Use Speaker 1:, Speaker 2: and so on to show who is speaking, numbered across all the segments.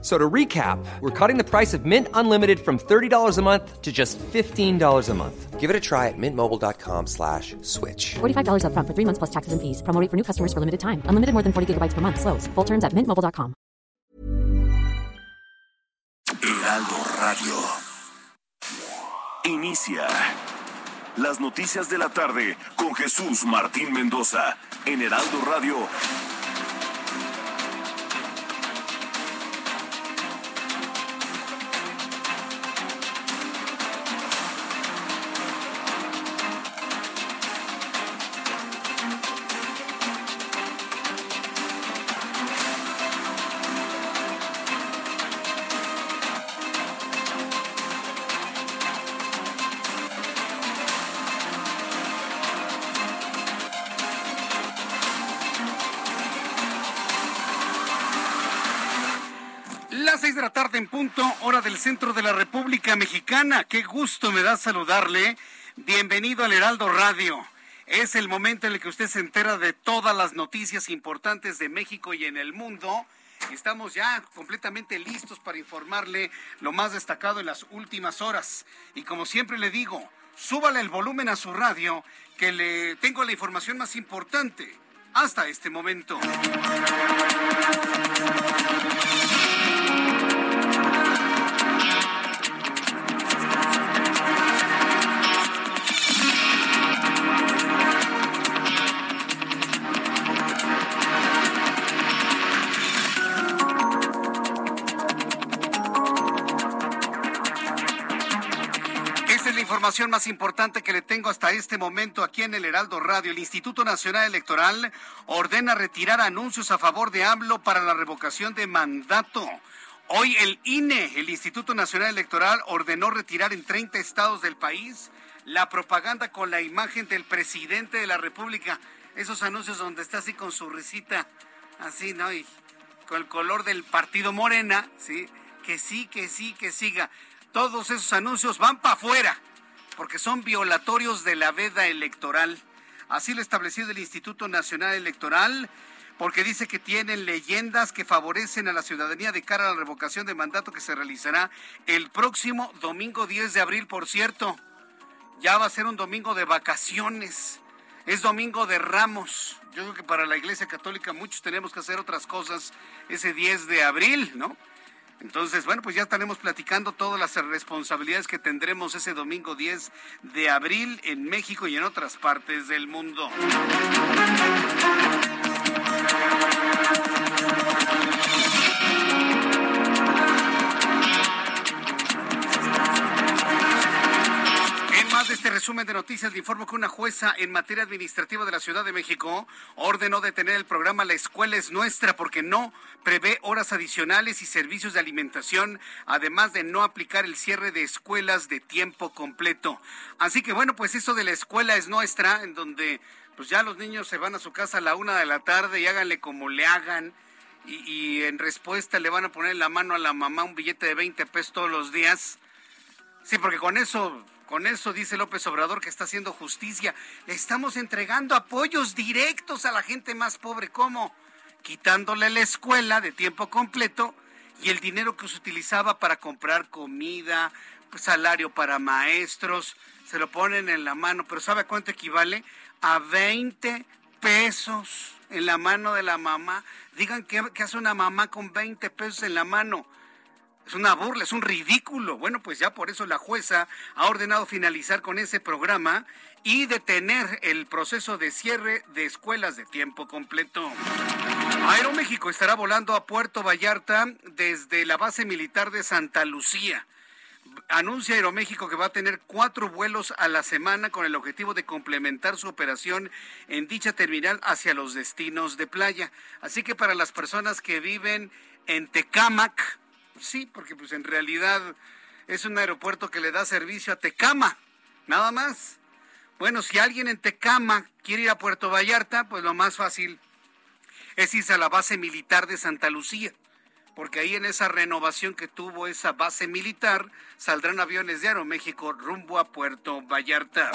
Speaker 1: So to recap, we're cutting the price of Mint Unlimited from $30 a month to just $15 a month.
Speaker 2: Give it a try at mintmobile.com slash switch.
Speaker 3: $45 up front for three months plus taxes and fees. Promo rate for new customers for limited time. Unlimited more than 40 gigabytes per month. Slows. Full terms at mintmobile.com.
Speaker 4: Heraldo Radio. Inicia las noticias de la tarde con Jesús Martín Mendoza en Heraldo Radio.
Speaker 5: Centro de la República Mexicana. Qué gusto me da saludarle. Bienvenido al Heraldo Radio. Es el momento en el que usted se entera de todas las noticias importantes de México y en el mundo. Estamos ya completamente listos para informarle lo más destacado en las últimas horas. Y como siempre le digo, súbale el volumen a su radio, que le tengo la información más importante hasta este momento. Información más importante que le tengo hasta este momento aquí en el Heraldo Radio. El Instituto Nacional Electoral ordena retirar anuncios a favor de AMLO para la revocación de mandato. Hoy el INE, el Instituto Nacional Electoral, ordenó retirar en 30 estados del país la propaganda con la imagen del presidente de la República. Esos anuncios donde está así con su risita, así, ¿no? Y con el color del partido Morena, ¿sí? Que sí, que sí, que siga. Todos esos anuncios van para afuera, porque son violatorios de la veda electoral. Así lo establecido el Instituto Nacional Electoral, porque dice que tienen leyendas que favorecen a la ciudadanía de cara a la revocación de mandato que se realizará el próximo domingo 10 de abril, por cierto. Ya va a ser un domingo de vacaciones. Es domingo de ramos. Yo creo que para la Iglesia Católica muchos tenemos que hacer otras cosas ese 10 de abril, ¿no? Entonces, bueno, pues ya estaremos platicando todas las responsabilidades que tendremos ese domingo 10 de abril en México y en otras partes del mundo. Resumen de noticias, le informo que una jueza en materia administrativa de la Ciudad de México ordenó detener el programa La Escuela es Nuestra porque no prevé horas adicionales y servicios de alimentación, además de no aplicar el cierre de escuelas de tiempo completo. Así que bueno, pues eso de la escuela es nuestra, en donde pues ya los niños se van a su casa a la una de la tarde y háganle como le hagan. Y, y en respuesta le van a poner en la mano a la mamá un billete de 20 pesos todos los días. Sí, porque con eso, con eso dice López Obrador que está haciendo justicia. Le estamos entregando apoyos directos a la gente más pobre. ¿Cómo? Quitándole la escuela de tiempo completo y el dinero que se utilizaba para comprar comida, salario para maestros, se lo ponen en la mano. Pero ¿sabe cuánto equivale? A 20 pesos en la mano de la mamá. Digan qué, qué hace una mamá con 20 pesos en la mano. Es una burla, es un ridículo. Bueno, pues ya por eso la jueza ha ordenado finalizar con ese programa y detener el proceso de cierre de escuelas de tiempo completo. Aeroméxico estará volando a Puerto Vallarta desde la base militar de Santa Lucía. Anuncia Aeroméxico que va a tener cuatro vuelos a la semana con el objetivo de complementar su operación en dicha terminal hacia los destinos de playa. Así que para las personas que viven en Tecámac, sí, porque pues en realidad es un aeropuerto que le da servicio a Tecama, nada más. Bueno, si alguien en Tecama quiere ir a Puerto Vallarta, pues lo más fácil es irse a la base militar de Santa Lucía. Porque ahí en esa renovación que tuvo esa base militar saldrán aviones de Aeroméxico rumbo a Puerto Vallarta.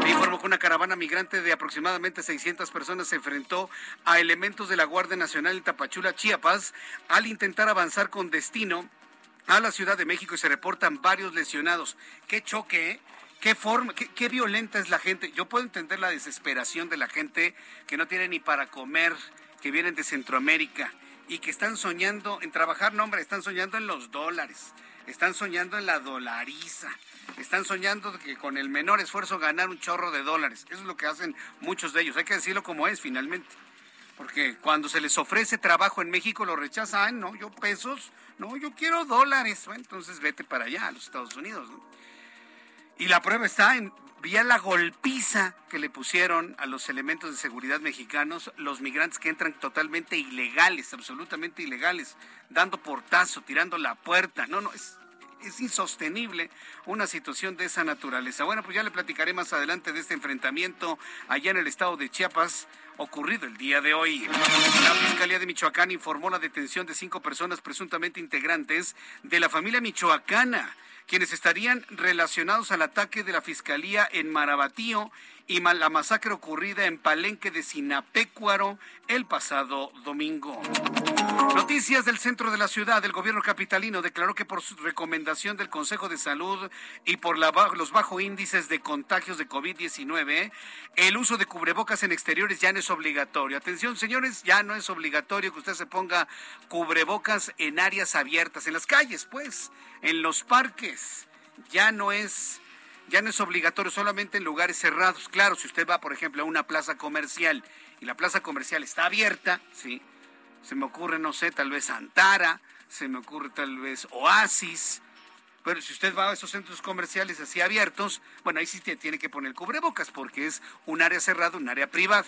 Speaker 5: Me informó que una caravana migrante de aproximadamente 600 personas se enfrentó a elementos de la Guardia Nacional en Tapachula, Chiapas, al intentar avanzar con destino a la Ciudad de México y se reportan varios lesionados. Qué choque, ¿eh? qué forma, qué, qué, violenta es la gente. Yo puedo entender la desesperación de la gente que no tiene ni para comer, que vienen de Centroamérica y que están soñando en trabajar, no hombre, están soñando en los dólares, están soñando en la dolariza, están soñando que con el menor esfuerzo ganar un chorro de dólares. Eso es lo que hacen muchos de ellos. Hay que decirlo como es finalmente. Porque cuando se les ofrece trabajo en México lo rechazan, no, yo pesos, no, yo quiero dólares. Entonces vete para allá, a los Estados Unidos. Y la prueba está en vía la golpiza que le pusieron a los elementos de seguridad mexicanos, los migrantes que entran totalmente ilegales, absolutamente ilegales, dando portazo, tirando la puerta. No, no, es, insostenible una situación de esa naturaleza. Bueno, pues ya le platicaré más adelante de este enfrentamiento allá en el estado de Chiapas ocurrido el día de hoy. La Fiscalía de Michoacán informó la detención de cinco personas presuntamente integrantes de la familia michoacana quienes estarían relacionados al ataque de la Fiscalía en Marabatío y la masacre ocurrida en Palenque de Sinapecuaro el pasado domingo. Noticias del centro de la ciudad. El gobierno capitalino declaró que por su recomendación del Consejo de Salud y por la, los bajos índices de contagios de COVID-19, el uso de cubrebocas en exteriores ya no es obligatorio. Atención, señores, ya no es obligatorio que usted se ponga cubrebocas en áreas abiertas, en las calles, pues, en los parques. Ya no es ya no es obligatorio solamente en lugares cerrados. Claro, si usted va, por ejemplo, a una plaza comercial y la plaza comercial está abierta, sí, se me ocurre, no sé, tal vez Antara, se me ocurre tal vez Oasis. Pero si usted va a esos centros comerciales así abiertos, bueno, ahí sí tiene que poner cubrebocas porque es un área cerrada, un área privada.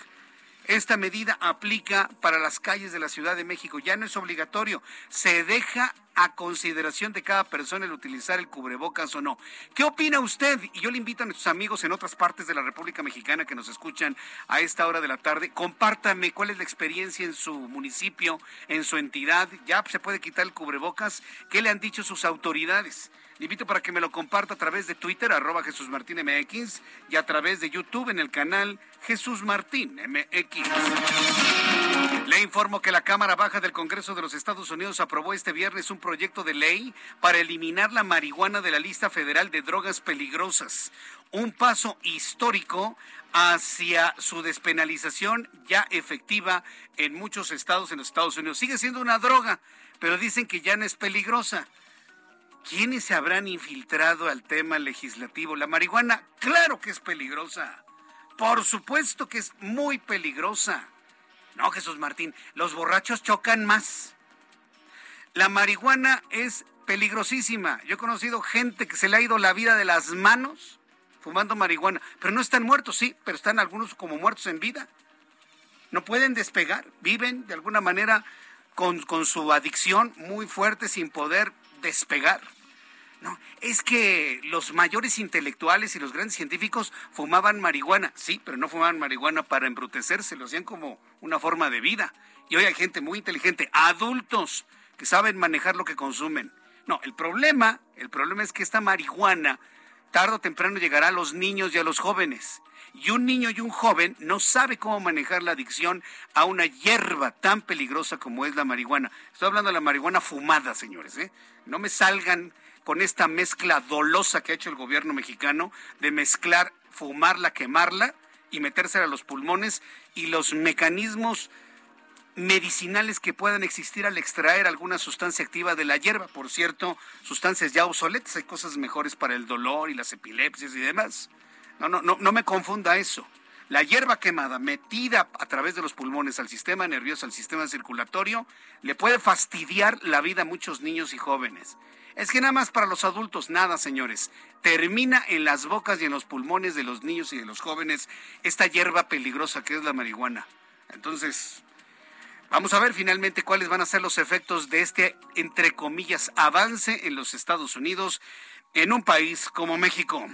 Speaker 5: Esta medida aplica para las calles de la Ciudad de México. Ya no es obligatorio. Se deja a consideración de cada persona el utilizar el cubrebocas o no. ¿Qué opina usted? Y yo le invito a nuestros amigos en otras partes de la República Mexicana que nos escuchan a esta hora de la tarde. Compártame cuál es la experiencia en su municipio, en su entidad. ¿Ya se puede quitar el cubrebocas? ¿Qué le han dicho sus autoridades? Invito para que me lo comparta a través de Twitter, arroba Jesús Martín MX, y a través de YouTube en el canal Jesús Martín MX. Le informo que la Cámara Baja del Congreso de los Estados Unidos aprobó este viernes un proyecto de ley para eliminar la marihuana de la lista federal de drogas peligrosas. Un paso histórico hacia su despenalización ya efectiva en muchos estados en los Estados Unidos. Sigue siendo una droga, pero dicen que ya no es peligrosa. ¿Quiénes se habrán infiltrado al tema legislativo? La marihuana, claro que es peligrosa. Por supuesto que es muy peligrosa. No, Jesús Martín, los borrachos chocan más. La marihuana es peligrosísima. Yo he conocido gente que se le ha ido la vida de las manos fumando marihuana, pero no están muertos, sí, pero están algunos como muertos en vida. No pueden despegar, viven de alguna manera con, con su adicción muy fuerte sin poder despegar. No, es que los mayores intelectuales y los grandes científicos fumaban marihuana, sí, pero no fumaban marihuana para embrutecerse, lo hacían como una forma de vida. Y hoy hay gente muy inteligente, adultos, que saben manejar lo que consumen. No, el problema, el problema es que esta marihuana tarde o temprano llegará a los niños y a los jóvenes. Y un niño y un joven no sabe cómo manejar la adicción a una hierba tan peligrosa como es la marihuana. Estoy hablando de la marihuana fumada, señores. ¿eh? No me salgan con esta mezcla dolosa que ha hecho el gobierno mexicano de mezclar, fumarla, quemarla y metérsela a los pulmones y los mecanismos medicinales que puedan existir al extraer alguna sustancia activa de la hierba. Por cierto, sustancias ya obsoletas, hay cosas mejores para el dolor y las epilepsias y demás. No, no, no, no me confunda eso. La hierba quemada metida a través de los pulmones al sistema nervioso, al sistema circulatorio, le puede fastidiar la vida a muchos niños y jóvenes. Es que nada más para los adultos, nada, señores. Termina en las bocas y en los pulmones de los niños y de los jóvenes esta hierba peligrosa que es la marihuana. Entonces, vamos a ver finalmente cuáles van a ser los efectos de este, entre comillas, avance en los Estados Unidos en un país como México.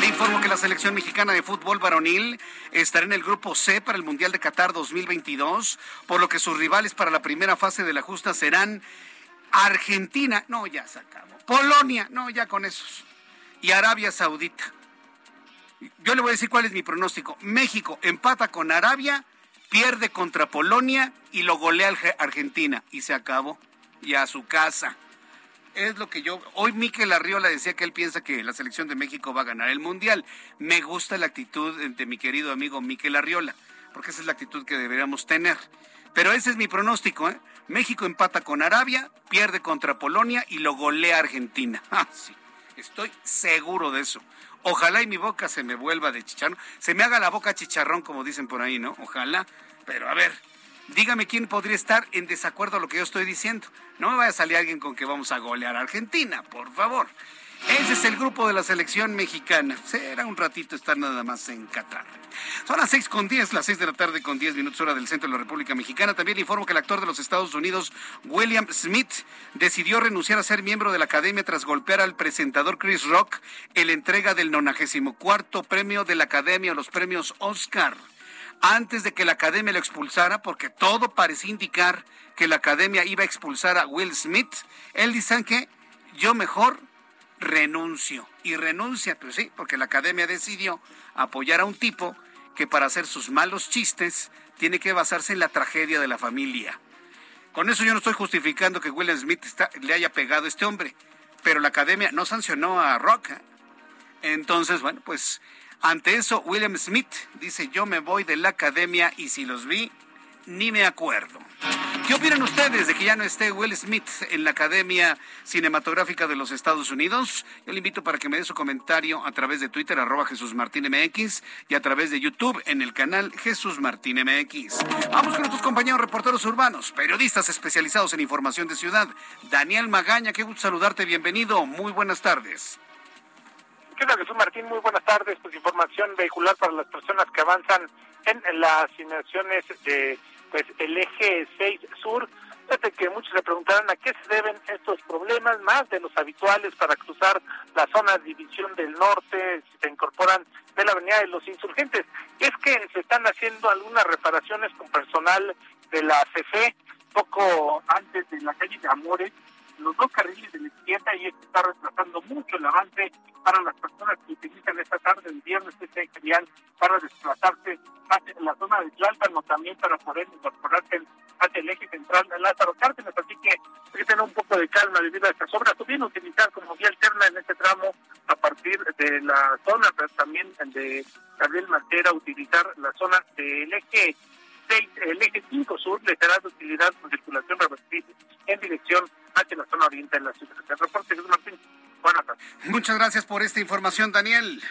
Speaker 5: Le informo que la selección mexicana de fútbol varonil estará en el grupo C para el Mundial de Qatar 2022, por lo que sus rivales para la primera fase de la justa serán Argentina, no, ya se acabó. Polonia, no, ya con esos. Y Arabia Saudita. Yo le voy a decir cuál es mi pronóstico. México empata con Arabia, pierde contra Polonia y lo golea Argentina. Y se acabó. Y a su casa. Es lo que yo. Hoy Miquel Arriola decía que él piensa que la selección de México va a ganar el mundial. Me gusta la actitud de mi querido amigo Miquel Arriola, porque esa es la actitud que deberíamos tener. Pero ese es mi pronóstico, ¿eh? México empata con Arabia, pierde contra Polonia y lo golea Argentina. Ah, sí, estoy seguro de eso. Ojalá y mi boca se me vuelva de chicharrón, se me haga la boca chicharrón, como dicen por ahí, ¿no? Ojalá. Pero a ver, dígame quién podría estar en desacuerdo a lo que yo estoy diciendo. No me vaya a salir alguien con que vamos a golear a Argentina, por favor. Ese es el grupo de la selección mexicana. Será un ratito estar nada más en Qatar. Son las seis con diez, las seis de la tarde con diez minutos hora del centro de la República Mexicana. También le informo que el actor de los Estados Unidos, William Smith, decidió renunciar a ser miembro de la academia tras golpear al presentador Chris Rock en la entrega del 94 premio de la academia, los premios Oscar. Antes de que la academia lo expulsara, porque todo parecía indicar que la academia iba a expulsar a Will Smith, él dice que yo mejor renuncio. Y renuncia, pues sí, porque la academia decidió apoyar a un tipo que para hacer sus malos chistes tiene que basarse en la tragedia de la familia. Con eso yo no estoy justificando que William Smith le haya pegado a este hombre, pero la academia no sancionó a Rock. Entonces, bueno, pues ante eso William Smith dice, yo me voy de la academia y si los vi, ni me acuerdo. ¿Qué opinan ustedes de que ya no esté Will Smith en la Academia Cinematográfica de los Estados Unidos? Yo le invito para que me dé su comentario a través de Twitter, arroba Jesús Martín MX, y a través de YouTube en el canal Jesús Martín MX. Vamos con nuestros compañeros reporteros urbanos, periodistas especializados en información de ciudad. Daniel Magaña, qué gusto saludarte, bienvenido, muy buenas tardes.
Speaker 6: ¿Qué tal, Jesús Martín? Muy buenas tardes. Pues información vehicular para las personas que avanzan en las asignaciones de pues el eje 6 sur. Fíjate que muchos se preguntarán a qué se deben estos problemas, más de los habituales para cruzar la zona división del norte, se incorporan de la avenida de los insurgentes. Es que se están haciendo algunas reparaciones con personal de la CFE, poco antes de la calle de Amores, los dos carriles de la izquierda y esto está retrasando mucho el avance para las personas que utilizan esta tarde, el viernes, este vial para desplazarse hacia la zona de Tlalpan o también para poder incorporarse hacia el eje central de Lázaro Cárdenas. Así que hay que tener un poco de calma debido a estas obras. También utilizar como vía alterna en este tramo a partir de la zona, pero también de Gabriel Martera, utilizar la zona del eje 6, el eje 5 sur le será de utilidad con circulación reversible en dirección hacia la zona oriente de la ciudad. El reporte Jesús Martín. Buenas tardes.
Speaker 5: Muchas gracias por esta información, Daniel.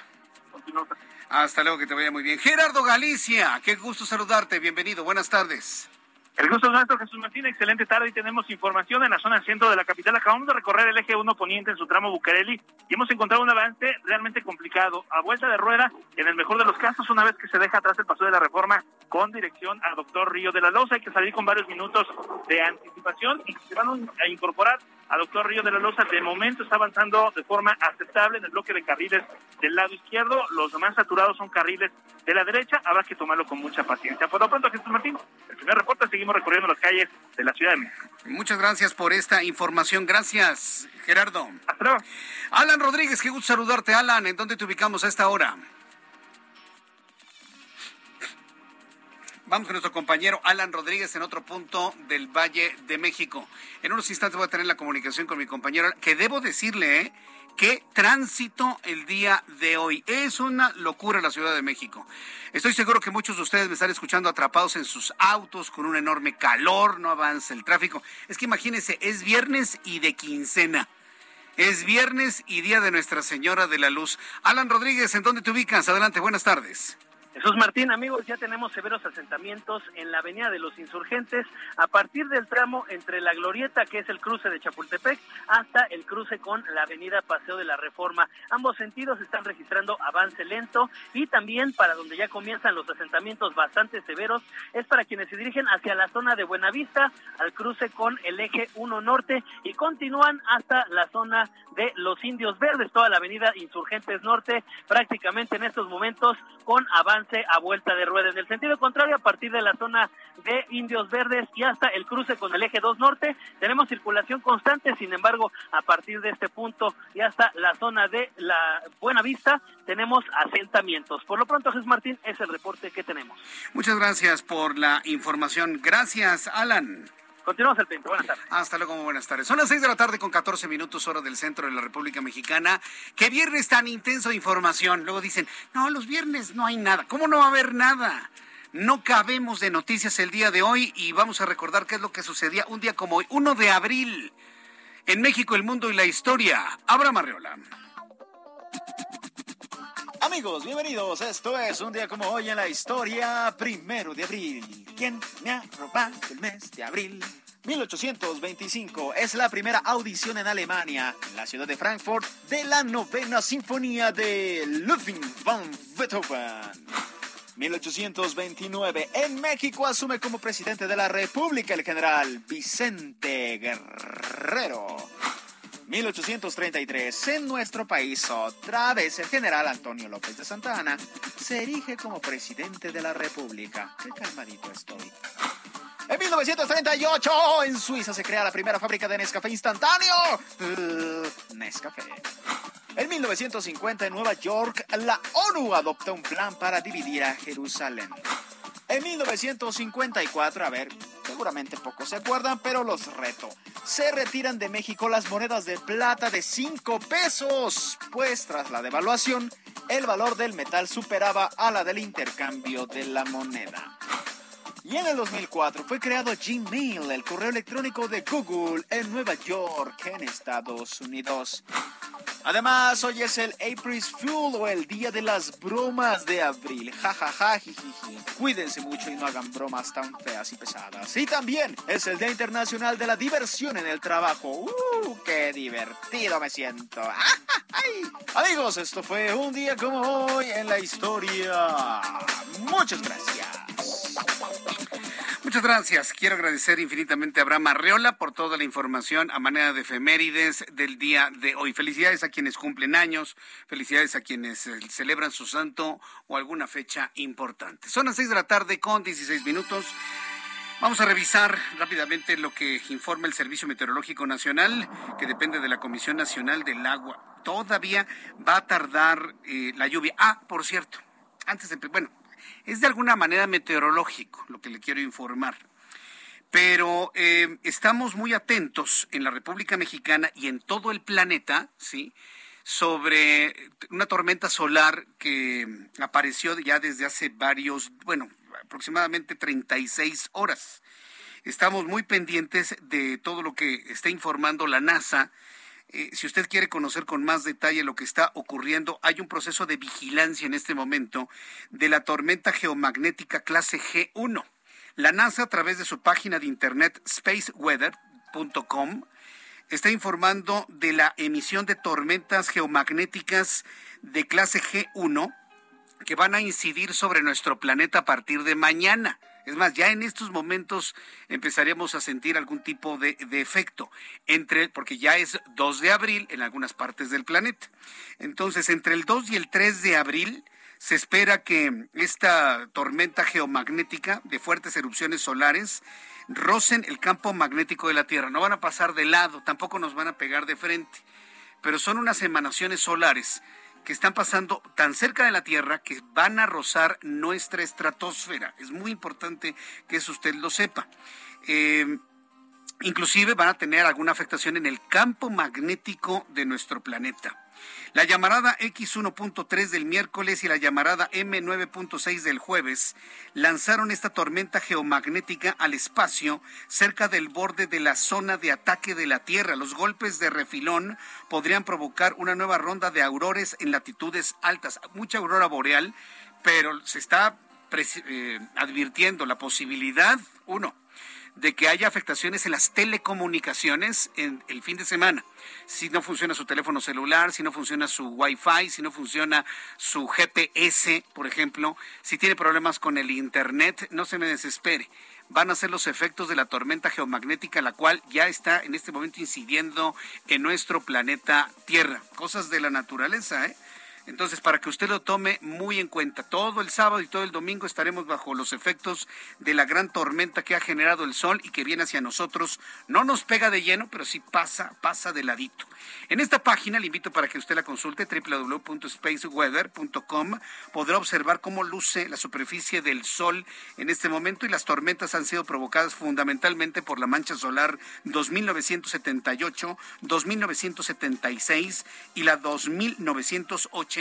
Speaker 5: Hasta luego, que te vaya muy bien. Gerardo Galicia, qué gusto saludarte. Bienvenido, buenas tardes.
Speaker 7: El gusto es nuestro, Jesús Martín. Excelente tarde y tenemos información en la zona centro de la capital. Acabamos de recorrer el eje 1 poniente en su tramo Bucareli y hemos encontrado un avance realmente complicado. A vuelta de rueda, en el mejor de los casos, una vez que se deja atrás el paso de la reforma con dirección al doctor Río de la Loza. Hay que salir con varios minutos de anticipación y se van a incorporar al doctor Río de la Loza. De momento está avanzando de forma aceptable en el bloque de carriles del lado izquierdo. Los más saturados son carriles de la derecha. Habrá que tomarlo con mucha paciencia. Por lo pronto, Jesús Martín, el primer reporte. Seguimos recorriendo las calles de la Ciudad de México.
Speaker 5: Muchas gracias por esta información. Gracias, Gerardo.
Speaker 7: Hasta luego.
Speaker 5: Alan Rodríguez, qué gusto saludarte, Alan. ¿En dónde te ubicamos a esta hora? Vamos con nuestro compañero Alan Rodríguez en otro punto del Valle de México. En unos instantes voy a tener la comunicación con mi compañero, que debo decirle, ¿eh? Qué tránsito el día de hoy. Es una locura la Ciudad de México. Estoy seguro que muchos de ustedes me están escuchando atrapados en sus autos con un enorme calor, no avanza el tráfico. Es que imagínense, es viernes y de quincena. Es viernes y día de Nuestra Señora de la Luz. Alan Rodríguez, ¿en dónde te ubicas? Adelante, buenas tardes.
Speaker 8: Jesús Martín, amigos, ya tenemos severos asentamientos en la Avenida de los Insurgentes a partir del tramo entre la Glorieta, que es el cruce de Chapultepec, hasta el cruce con la Avenida Paseo de la Reforma. Ambos sentidos están registrando avance lento y también para donde ya comienzan los asentamientos bastante severos es para quienes se dirigen hacia la zona de Buenavista, al cruce con el eje 1 norte y continúan hasta la zona de los Indios Verdes, toda la Avenida Insurgentes Norte, prácticamente en estos momentos con avance a vuelta de rueda. En el sentido contrario, a partir de la zona de Indios Verdes y hasta el cruce con el eje 2 norte, tenemos circulación constante, sin embargo, a partir de este punto y hasta la zona de la Buena Vista, tenemos asentamientos. Por lo pronto, Jesús Martín, es el reporte que tenemos.
Speaker 5: Muchas gracias por la información. Gracias, Alan.
Speaker 8: Continuamos el tiempo. Buenas tardes.
Speaker 5: Hasta luego, buenas tardes. Son las 6 de la tarde con 14 minutos hora del centro de la República Mexicana. Qué viernes tan intenso de información. Luego dicen, no, los viernes no hay nada. ¿Cómo no va a haber nada? No cabemos de noticias el día de hoy y vamos a recordar qué es lo que sucedía un día como hoy, 1 de abril, en México, el mundo y la historia. Abra Marreola.
Speaker 9: Amigos, bienvenidos. Esto es un día como hoy en la historia, primero de abril. ¿Quién me ha robado el mes de abril? 1825 es la primera audición en Alemania, en la ciudad de Frankfurt, de la novena sinfonía de Ludwig van Beethoven. 1829, en México asume como presidente de la República el general Vicente Guerrero. 1833, en nuestro país, otra vez el general Antonio López de Santa Ana se erige como presidente de la República. Qué calmadito estoy. En 1938, en Suiza se crea la primera fábrica de Nescafé instantáneo. Uh, Nescafé. En 1950, en Nueva York, la ONU adopta un plan para dividir a Jerusalén. En 1954, a ver, seguramente pocos se acuerdan, pero los reto. Se retiran de México las monedas de plata de 5 pesos, pues tras la devaluación, el valor del metal superaba a la del intercambio de la moneda. Y en el 2004 fue creado Gmail, el correo electrónico de Google en Nueva York, en Estados Unidos. Además, hoy es el April Fool o el día de las bromas de abril. Ja, ja, ja, Cuídense mucho y no hagan bromas tan feas y pesadas. Y también es el Día Internacional de la Diversión en el Trabajo. ¡Uh! ¡Qué divertido me siento! Amigos, esto fue un día como hoy en la historia. Muchas gracias.
Speaker 5: Muchas gracias. Quiero agradecer infinitamente a Abraham Arreola por toda la información a manera de efemérides del día de hoy. Felicidades a quienes cumplen años, felicidades a quienes eh, celebran su santo o alguna fecha importante. Son las seis de la tarde con 16 minutos. Vamos a revisar rápidamente lo que informa el Servicio Meteorológico Nacional, que depende de la Comisión Nacional del Agua. Todavía va a tardar eh, la lluvia. Ah, por cierto, antes de... Bueno, es de alguna manera meteorológico lo que le quiero informar. Pero eh, estamos muy atentos en la República Mexicana y en todo el planeta, ¿sí? sobre una tormenta solar que apareció ya desde hace varios, bueno, aproximadamente 36 horas. Estamos muy pendientes de todo lo que está informando la NASA eh, si usted quiere conocer con más detalle lo que está ocurriendo, hay un proceso de vigilancia en este momento de la tormenta geomagnética clase G1. La NASA, a través de su página de internet spaceweather.com, está informando de la emisión de tormentas geomagnéticas de clase G1 que van a incidir sobre nuestro planeta a partir de mañana. Es más, ya en estos momentos empezaríamos a sentir algún tipo de, efecto, entre, porque ya es 2 de abril en algunas partes del planeta. Entonces, entre el 2 y el 3 de abril se espera que esta tormenta geomagnética de fuertes erupciones solares rocen el campo magnético de la Tierra. No van a pasar de lado, tampoco nos van a pegar de frente, pero son unas emanaciones solares que están pasando tan cerca de la Tierra que van a rozar nuestra estratosfera. Es muy importante que eso usted lo sepa. Eh, inclusive van a tener alguna afectación en el campo magnético de nuestro planeta. La llamarada X1.3 del miércoles y la llamarada M9.6 del jueves lanzaron esta tormenta geomagnética al espacio cerca del borde de la zona de ataque de la Tierra. Los golpes de refilón podrían provocar una nueva ronda de aurores en latitudes altas, mucha aurora boreal pero se está eh, advirtiendo la posibilidad, uno, de que haya afectaciones en las telecomunicaciones en el fin de semana. Si no funciona su teléfono celular, si no funciona su Wi-Fi, si no funciona su GPS, por ejemplo, si tiene problemas con el Internet, no se me desespere. Van a ser los efectos de la tormenta geomagnética, la cual ya está en este momento incidiendo en nuestro planeta Tierra. Cosas de la naturaleza, ¿eh? Entonces, para que usted lo tome muy en cuenta, todo el sábado y todo el domingo estaremos bajo los efectos de la gran tormenta que ha generado el sol y que viene hacia nosotros. No nos pega de lleno, pero sí pasa, pasa de ladito. En esta página le invito para que usted la consulte, www.spaceweather.com. Podrá observar cómo luce la superficie del sol en este momento y las tormentas han sido provocadas fundamentalmente por la mancha solar 2978, 2976 y la 2980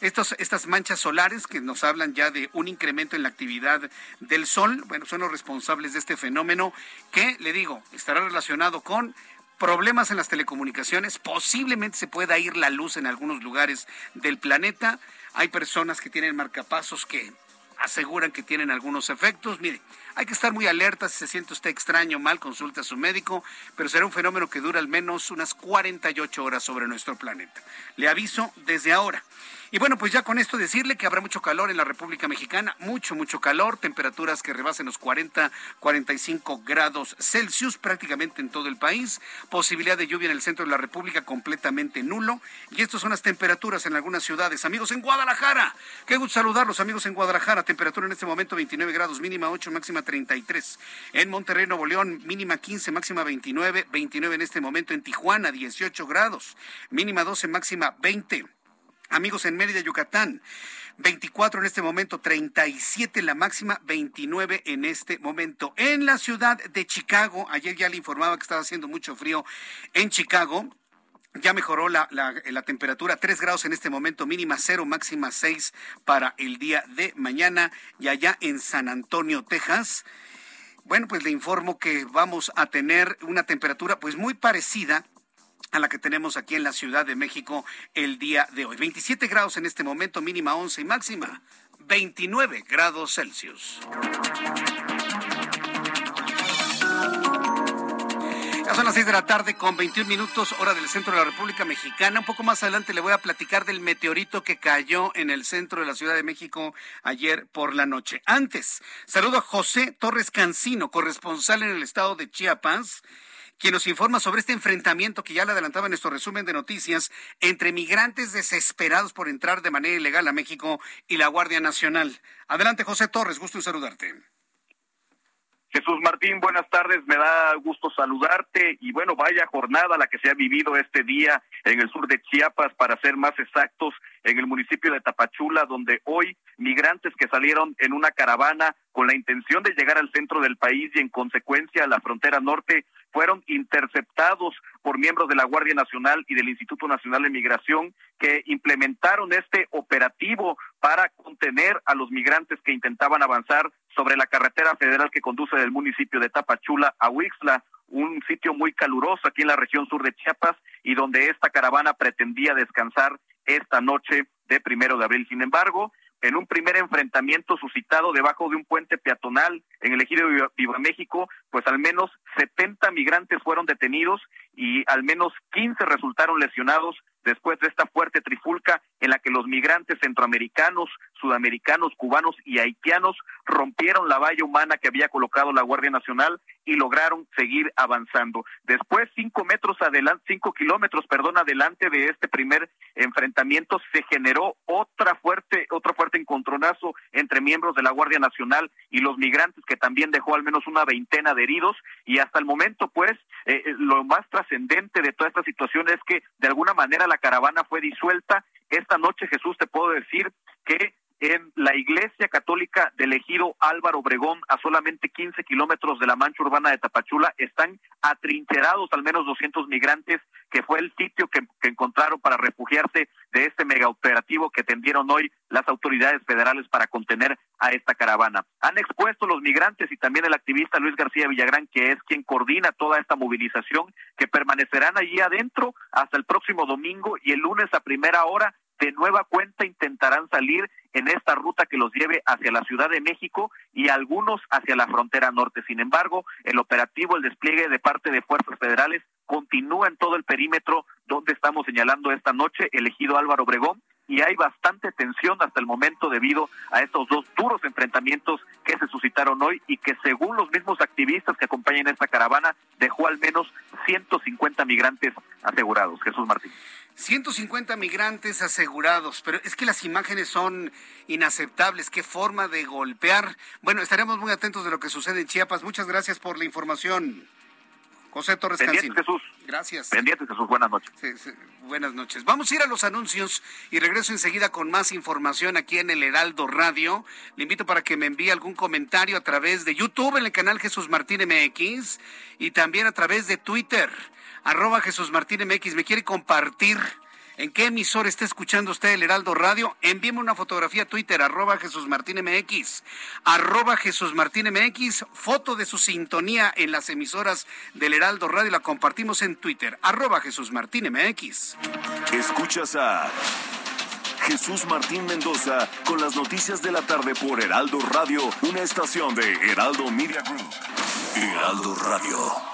Speaker 5: estos, estas manchas solares que nos hablan ya de un incremento en la actividad del Sol, bueno, son los responsables de este fenómeno que, le digo, estará relacionado con problemas en las telecomunicaciones, posiblemente se pueda ir la luz en algunos lugares del planeta. Hay personas que tienen marcapasos que aseguran que tienen algunos efectos. Mire, hay que estar muy alerta si se siente usted extraño o mal, consulte a su médico, pero será un fenómeno que dura al menos unas 48 horas sobre nuestro planeta. Le aviso desde ahora. Y bueno, pues ya con esto decirle que habrá mucho calor en la República Mexicana, mucho, mucho calor, temperaturas que rebasen los 40, 45 grados Celsius prácticamente en todo el país, posibilidad de lluvia en el centro de la República completamente nulo. Y estas son las temperaturas en algunas ciudades. Amigos en Guadalajara, qué gusto saludarlos, amigos en Guadalajara. Temperatura en este momento 29 grados, mínima 8, máxima 33. En Monterrey, Nuevo León, mínima 15, máxima 29, 29 en este momento en Tijuana, 18 grados, mínima 12, máxima 20. Amigos en Mérida, Yucatán, 24 en este momento, 37 la máxima, 29 en este momento. En la ciudad de Chicago, ayer ya le informaba que estaba haciendo mucho frío en Chicago. Ya mejoró la, temperatura, 3 grados en este momento, mínima 0, máxima 6 para el día de mañana. Y allá en San Antonio, Texas, bueno, pues le informo que vamos a tener una temperatura pues muy parecida a la que tenemos aquí en la Ciudad de México el día de hoy. 27 grados en este momento, mínima 11 y máxima 29 grados Celsius. Ya son las 6 de la tarde con 21 minutos hora del centro de la República Mexicana. Un poco más adelante le voy a platicar del meteorito que cayó en el centro de la Ciudad de México ayer por la noche. Antes, saludo a José Torres Cancino, corresponsal en el estado de Chiapas quien nos informa sobre este enfrentamiento que ya le adelantaba en nuestro resumen de noticias entre migrantes desesperados por entrar de manera ilegal a México y la Guardia Nacional. Adelante, José Torres, gusto en saludarte.
Speaker 10: Jesús Martín, buenas tardes, me da gusto saludarte y bueno, vaya jornada la que se ha vivido este día en el sur de Chiapas, para ser más exactos, en el municipio de Tapachula, donde hoy migrantes que salieron en una caravana con la intención de llegar al centro del país y en consecuencia a la frontera norte fueron interceptados por miembros de la Guardia Nacional y del Instituto Nacional de Migración que implementaron este operativo para contener a los migrantes que intentaban avanzar sobre la carretera federal que conduce del municipio de Tapachula a Huixla, un sitio muy caluroso aquí en la región sur de Chiapas y donde esta caravana pretendía descansar esta noche de primero de abril. Sin embargo, en un primer enfrentamiento suscitado debajo de un puente peatonal en el ejido Viva México, pues al menos 70 migrantes fueron detenidos y al menos 15 resultaron lesionados después de esta fuerte trifulca en la que los migrantes centroamericanos, sudamericanos, cubanos y haitianos rompieron la valla humana que había colocado la Guardia Nacional y lograron seguir avanzando. Después, cinco metros adelante, cinco kilómetros, perdón, adelante de este primer enfrentamiento, se generó otra fuerte, otro fuerte encontronazo entre miembros de la Guardia Nacional y los migrantes, que también dejó al menos una veintena de heridos. Y hasta el momento, pues, eh, eh, lo más trascendente de toda esta situación es que de alguna manera la caravana fue disuelta. Esta noche, Jesús, te puedo decir que en la iglesia católica del ejido Álvaro Obregón, a solamente 15 kilómetros de la mancha urbana de Tapachula, están atrincherados al menos 200 migrantes, que fue el sitio que, encontraron para refugiarse de este megaoperativo que tendieron hoy las autoridades federales para contener a esta caravana. Han expuesto los migrantes y también el activista Luis García Villagrán, que es quien coordina toda esta movilización, que permanecerán allí adentro hasta el próximo domingo y el lunes a primera hora de nueva cuenta intentarán salir en esta ruta que los lleve hacia la Ciudad de México y algunos hacia la frontera norte. Sin embargo, el operativo, el despliegue de parte de fuerzas federales continúa en todo el perímetro donde estamos señalando esta noche, elegido Álvaro Obregón, y hay bastante tensión hasta el momento debido a estos dos duros enfrentamientos que se suscitaron hoy y que según los mismos activistas que acompañan esta caravana dejó al menos 150 migrantes asegurados. Jesús Martín.
Speaker 5: 150 migrantes asegurados, pero es que las imágenes son inaceptables. Qué forma de golpear. Bueno, estaremos muy atentos de lo que sucede en Chiapas. Muchas gracias por la información. José Torres
Speaker 10: Pendientes, Jesús.
Speaker 5: Gracias.
Speaker 10: Pendientes, Jesús. Buenas noches.
Speaker 5: buenas noches. Vamos a ir a los anuncios y regreso enseguida con más información aquí en el Heraldo Radio. Le invito para que me envíe algún comentario a través de YouTube en el canal Jesús Martín MX y también a través de Twitter, arroba Jesús Martín MX. ¿Me quiere compartir? ¿En qué emisor está escuchando usted el Heraldo Radio? Envíeme una fotografía a Twitter, arroba Jesús Martín MX, arroba Jesús Martín MX, foto de su sintonía en las emisoras del Heraldo Radio, la compartimos en Twitter, arroba Jesús Martín MX.
Speaker 4: Escuchas a Jesús Martín Mendoza con las noticias de la tarde por Heraldo Radio, una estación de Heraldo Media Group. Heraldo Radio.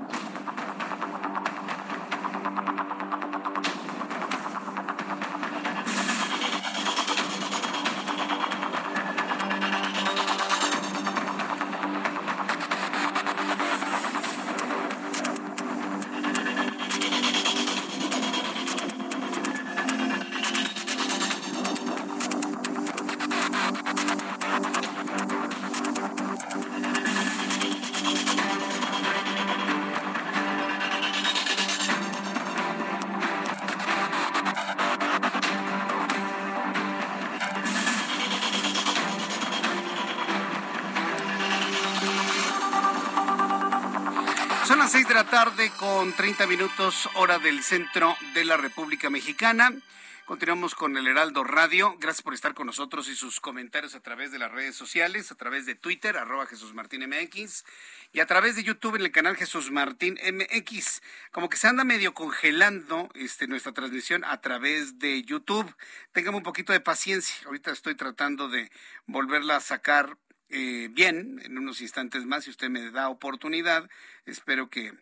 Speaker 5: Con 30 minutos hora del centro de la República Mexicana. Continuamos con el Heraldo Radio. Gracias por estar con nosotros y sus comentarios a través de las redes sociales, a través de Twitter, arroba Jesús Martín MX, y a través de YouTube en el canal Jesús Martín MX. Como que se anda medio congelando este, nuestra transmisión a través de YouTube. Téngame un poquito de paciencia. Ahorita estoy tratando de volverla a sacar eh, bien en unos instantes más, si usted me da oportunidad. Espero que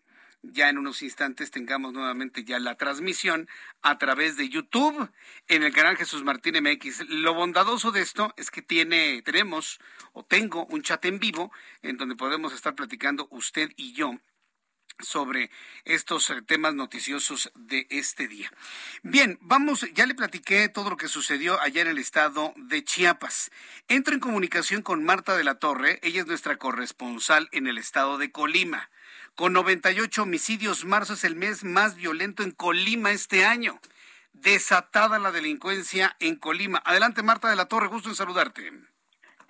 Speaker 5: ya en unos instantes tengamos nuevamente ya la transmisión a través de YouTube en el canal Jesús Martín MX. Lo bondadoso de esto es que tiene, tenemos o tengo un chat en vivo en donde podemos estar platicando usted y yo sobre estos eh, temas noticiosos de este día. Bien, vamos, ya le platiqué todo lo que sucedió allá en el estado de Chiapas. Entro en comunicación con Marta de la Torre, ella es nuestra corresponsal en el estado de Colima. Con 98 homicidios, marzo es el mes más violento en Colima este año. Desatada la delincuencia en Colima. Adelante, Marta de la Torre, gusto en saludarte.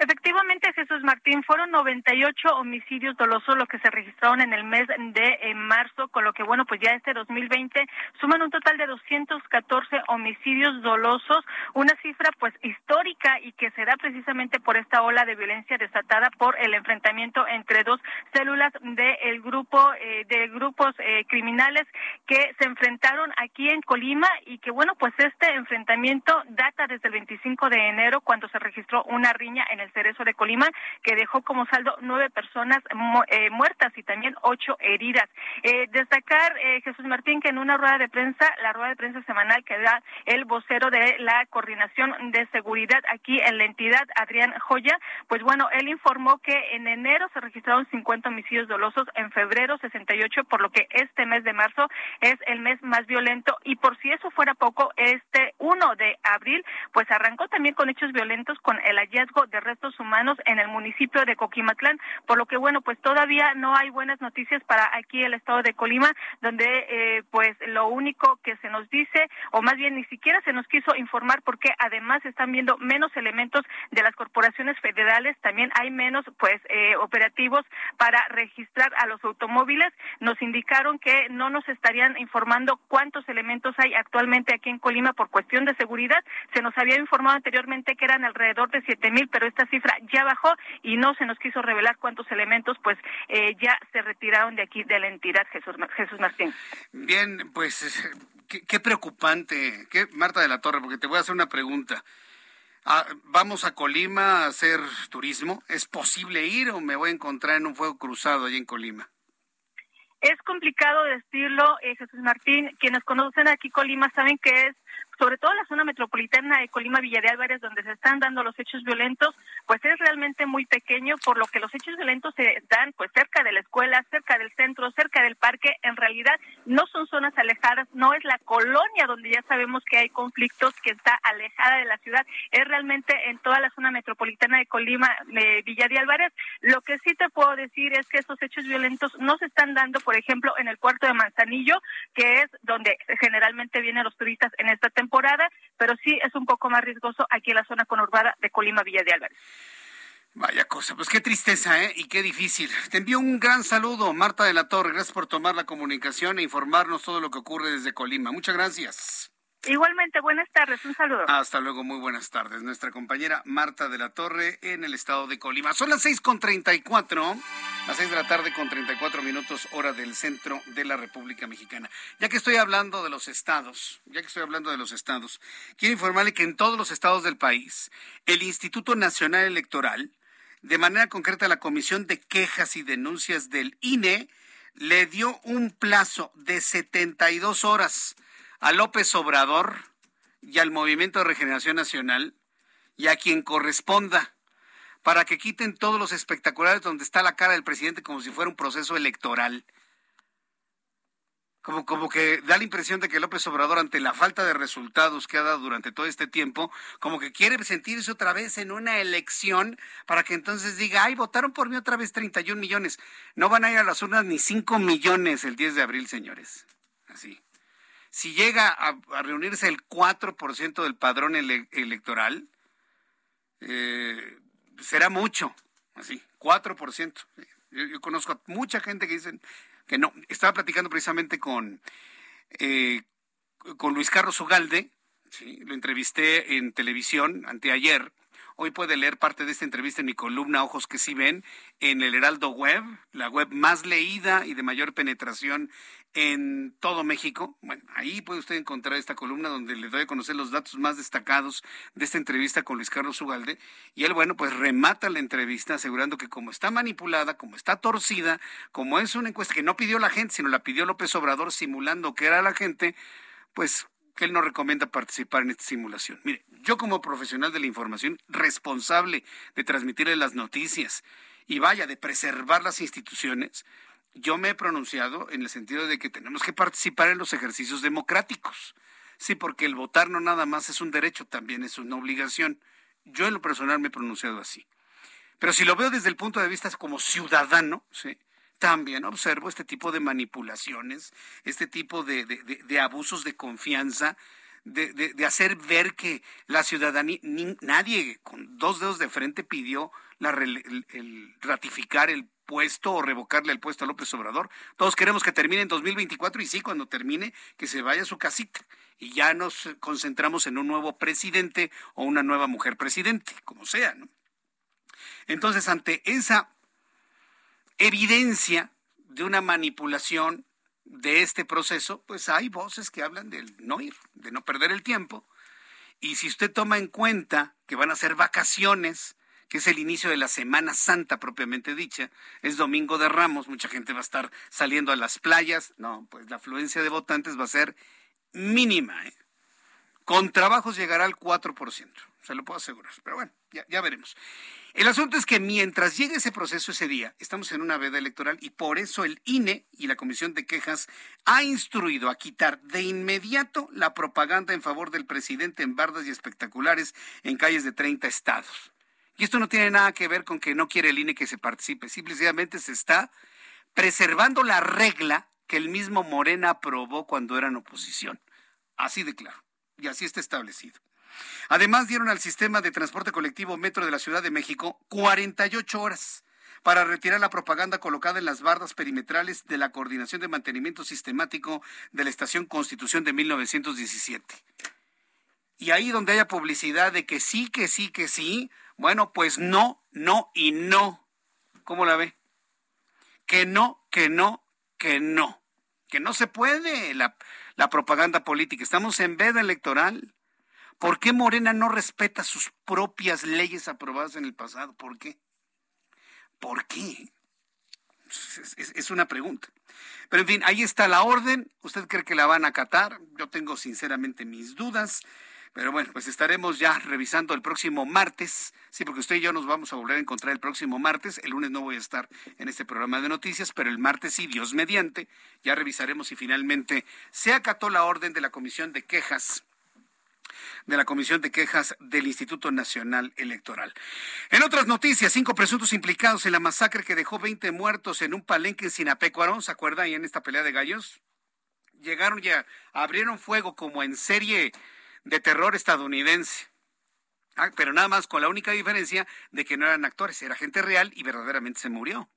Speaker 11: Efectivamente, Jesús Martín, fueron 98 homicidios dolosos los que se registraron en el mes de marzo, con lo que, bueno, pues ya este 2020 suman un total de 214 homicidios dolosos, una cifra pues histórica y que se da precisamente por esta ola de violencia desatada por el enfrentamiento entre dos células del grupo eh, de grupos eh, criminales que se enfrentaron aquí en Colima y que, bueno, pues este enfrentamiento data desde el 25 de enero cuando se registró una riña en el Cerezo de Colima, que dejó como saldo nueve personas eh, muertas y también ocho heridas. Eh, destacar, eh, Jesús Martín, que en una rueda de prensa, la rueda de prensa semanal que da el vocero de la Coordinación de Seguridad aquí en la entidad, Adrián Joya, pues bueno, él informó que en enero se registraron 50 homicidios dolosos, en febrero 68, por lo que este mes de marzo es el mes más violento y por si eso fuera poco, este 1 de abril, pues arrancó también con hechos violentos con el hallazgo de humanos en el municipio de Coquimatlán, por lo que bueno, pues todavía no hay buenas noticias para aquí el estado de Colima, donde eh, pues lo único que se nos dice, o más bien ni siquiera se nos quiso informar porque además están viendo menos elementos de las corporaciones federales, también hay menos pues eh, operativos para registrar a los automóviles. Nos indicaron que no nos estarían informando cuántos elementos hay actualmente aquí en Colima por cuestión de seguridad. Se nos había informado anteriormente que eran alrededor de siete mil, pero esta cifra ya bajó y no se nos quiso revelar cuántos elementos pues eh, ya se retiraron de aquí de la entidad Jesús, Jesús Martín.
Speaker 5: Bien, pues qué, preocupante, qué, Marta de la Torre, porque te voy a hacer una pregunta. Ah, ¿Vamos a Colima a hacer turismo? ¿Es posible ir o me voy a encontrar en un fuego cruzado allí en Colima?
Speaker 11: Es complicado decirlo, eh, Jesús Martín. Quienes conocen aquí Colima saben que es sobre todo la zona metropolitana de Colima, Villa de Álvarez, donde se están dando los hechos violentos, pues es realmente muy pequeño, por lo que los hechos violentos se dan pues cerca de la escuela, cerca del centro, cerca del parque. En realidad no son zonas alejadas, no es la colonia donde ya sabemos que hay conflictos, que está alejada de la ciudad, es realmente en toda la zona metropolitana de Colima, de Villa de Álvarez. Lo que sí te puedo decir es que esos hechos violentos no se están dando, por ejemplo, en el puerto de Manzanillo, que es donde generalmente vienen los turistas en esta temporada temporada, pero sí es un poco más riesgoso aquí en la zona conurbada de Colima Villa de Álvarez.
Speaker 5: Vaya cosa, pues qué tristeza, ¿eh? Y qué difícil. Te envío un gran saludo, Marta de la Torre. Gracias por tomar la comunicación e informarnos todo lo que ocurre desde Colima. Muchas gracias.
Speaker 11: Igualmente, buenas tardes, un saludo.
Speaker 5: Hasta luego, muy buenas tardes. Nuestra compañera Marta de la Torre en el estado de Colima. Son las seis con treinta y cuatro, las seis de la tarde con treinta y cuatro minutos, hora del centro de la República Mexicana. Ya que estoy hablando de los estados, ya que estoy hablando de los estados, quiero informarle que en todos los estados del país, el Instituto Nacional Electoral, de manera concreta la Comisión de Quejas y Denuncias del INE, le dio un plazo de 72 horas a López Obrador y al Movimiento de Regeneración Nacional y a quien corresponda para que quiten todos los espectaculares donde está la cara del presidente como si fuera un proceso electoral. Como, como que da la impresión de que López Obrador, ante la falta de resultados que ha dado durante todo este tiempo, como que quiere sentirse otra vez en una elección para que entonces diga, ay, votaron por mí otra vez 31 millones. No van a ir a las urnas ni 5 millones el 10 de abril, señores. Así si llega a, reunirse el 4% del padrón electoral, eh, será mucho, así, 4%. Yo, yo, conozco a mucha gente que dicen que no. Estaba platicando precisamente con, eh, con Luis Carlos Ugalde, lo entrevisté en televisión anteayer. Hoy puede leer parte de esta entrevista en mi columna Ojos que sí ven en el Heraldo Web, la web más leída y de mayor penetración en todo México. Bueno, ahí puede usted encontrar esta columna donde le doy a conocer los datos más destacados de esta entrevista con Luis Carlos Ugalde. Y él, bueno, pues remata la entrevista asegurando que como está manipulada, como está torcida, como es una encuesta que no pidió la gente, sino la pidió López Obrador simulando que era la gente, pues que él no recomienda participar en esta simulación. Mire, yo como profesional de la información, responsable de transmitirle las noticias y vaya, de preservar las instituciones, yo me he pronunciado en el sentido de que tenemos que participar en los ejercicios democráticos. Sí, porque el votar no nada más es un derecho, también es una obligación. Yo en lo personal me he pronunciado así. Pero si lo veo desde el punto de vista como ciudadano, ¿sí? también observo este tipo de manipulaciones, este tipo de, de, abusos de confianza, de, hacer ver que la ciudadanía, nadie con dos dedos de frente pidió la, el ratificar el puesto o revocarle el puesto a López Obrador. Todos queremos que termine en 2024 y sí, cuando termine, que se vaya a su casita y ya nos concentramos en un nuevo presidente o una nueva mujer presidente, como sea, ¿no? Entonces, ante esa evidencia de una manipulación de este proceso, pues hay voces que hablan del no ir, de no perder el tiempo. Y si usted toma en cuenta que van a ser vacaciones, que es el inicio de la Semana Santa propiamente dicha. Es Domingo de Ramos, mucha gente va a estar saliendo a las playas. No, pues la afluencia de votantes va a ser mínima. ¿eh? Con trabajos llegará al 4%, se lo puedo asegurar. Pero bueno, ya, ya veremos. El asunto es que mientras llegue ese proceso ese día, estamos en una veda electoral y por eso el INE y la Comisión de Quejas ha instruido a quitar de inmediato la propaganda en favor del presidente en bardas y espectaculares en calles de 30 estados Y esto no tiene nada que ver con que no quiere el INE que se participe, simplemente se está preservando la regla que el mismo Morena aprobó cuando era en oposición. Así de claro. Y así está establecido. Además, dieron al sistema de transporte colectivo Metro de la Ciudad de México 48 horas para retirar la propaganda colocada en las bardas perimetrales de la Coordinación de Mantenimiento Sistemático de la Estación Constitución de 1917. Y ahí donde haya publicidad de que sí, que sí, que sí, bueno, pues no, no y no. ¿Cómo la ve? Que no, que no, que no. Que no se puede la, la propaganda política. Estamos en veda electoral. ¿Por qué Morena no respeta sus propias leyes aprobadas en el pasado? ¿Por qué? ¿Por qué? Es, una pregunta. Pero en fin, ahí está la orden. ¿Usted cree que la van a acatar? Yo tengo sinceramente mis dudas. Pero bueno, pues estaremos ya revisando el próximo martes. Sí, porque usted y yo nos vamos a volver a encontrar el próximo martes. El lunes no voy a estar en este programa de noticias, pero el martes sí, Dios mediante, ya revisaremos si finalmente se acató la orden de la Comisión de Quejas de la Comisión de Quejas del Instituto Nacional Electoral. En otras noticias, cinco presuntos implicados en la masacre que dejó 20 muertos en un palenque en Sinapecuaro, ¿se acuerda ahí en esta pelea de gallos? Llegaron ya, abrieron fuego como en serie de terror estadounidense. Ah, pero nada más con la única diferencia de que no eran actores, era gente real y verdaderamente se murió.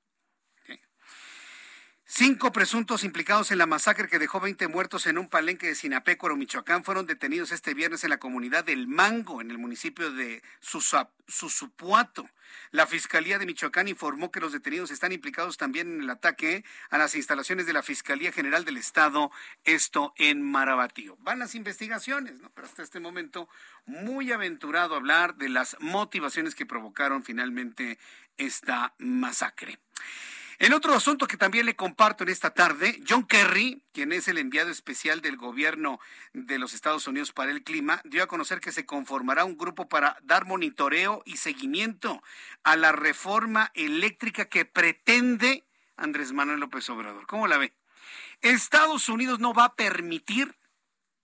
Speaker 5: Cinco presuntos implicados en la masacre que dejó 20 muertos en un palenque de Sinapécuaro, Michoacán, fueron detenidos este viernes en la comunidad del Mango, en el municipio de Susupuato. La Fiscalía de Michoacán informó que los detenidos están implicados también en el ataque a las instalaciones de la Fiscalía General del Estado, esto en Marabatío. Van las investigaciones, ¿no? Pero hasta este momento, muy aventurado hablar de las motivaciones que provocaron finalmente esta masacre. En otro asunto que también le comparto en esta tarde, John Kerry, quien es el enviado especial del gobierno de los Estados Unidos para el clima, dio a conocer que se conformará un grupo para dar monitoreo y seguimiento a la reforma eléctrica que pretende Andrés Manuel López Obrador. ¿Cómo la ve? Estados Unidos no va a permitir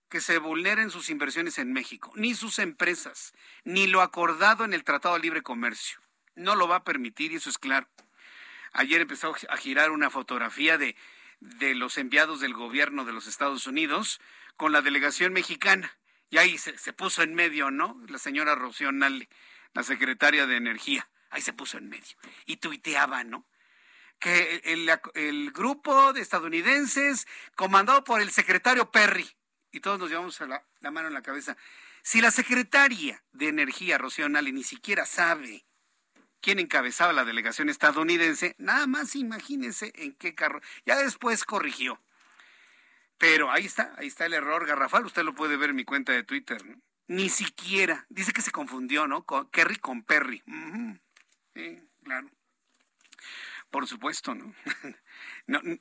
Speaker 5: que se vulneren sus inversiones en México, ni sus empresas, ni lo acordado en el Tratado de Libre Comercio. No lo va a permitir y eso es claro. Ayer empezó a girar una fotografía de, de los enviados del gobierno de los Estados Unidos con la delegación mexicana. Y ahí se, puso en medio, ¿no? La señora Rocío Nale, la secretaria de Energía. Ahí se puso en medio. Y tuiteaba, ¿no? Que el, el, grupo de estadounidenses comandado por el secretario Perry, y todos nos llevamos la, la mano en la cabeza, si la secretaria de Energía, Rocío Nale, ni siquiera sabe quien encabezaba la delegación estadounidense, nada más imagínense en qué carro. Ya después corrigió. Pero ahí está, ahí está el error garrafal. Usted lo puede ver en mi cuenta de Twitter. Ni siquiera. Dice que se confundió, ¿no? Kerry con Perry. Sí, claro. Por supuesto, ¿no?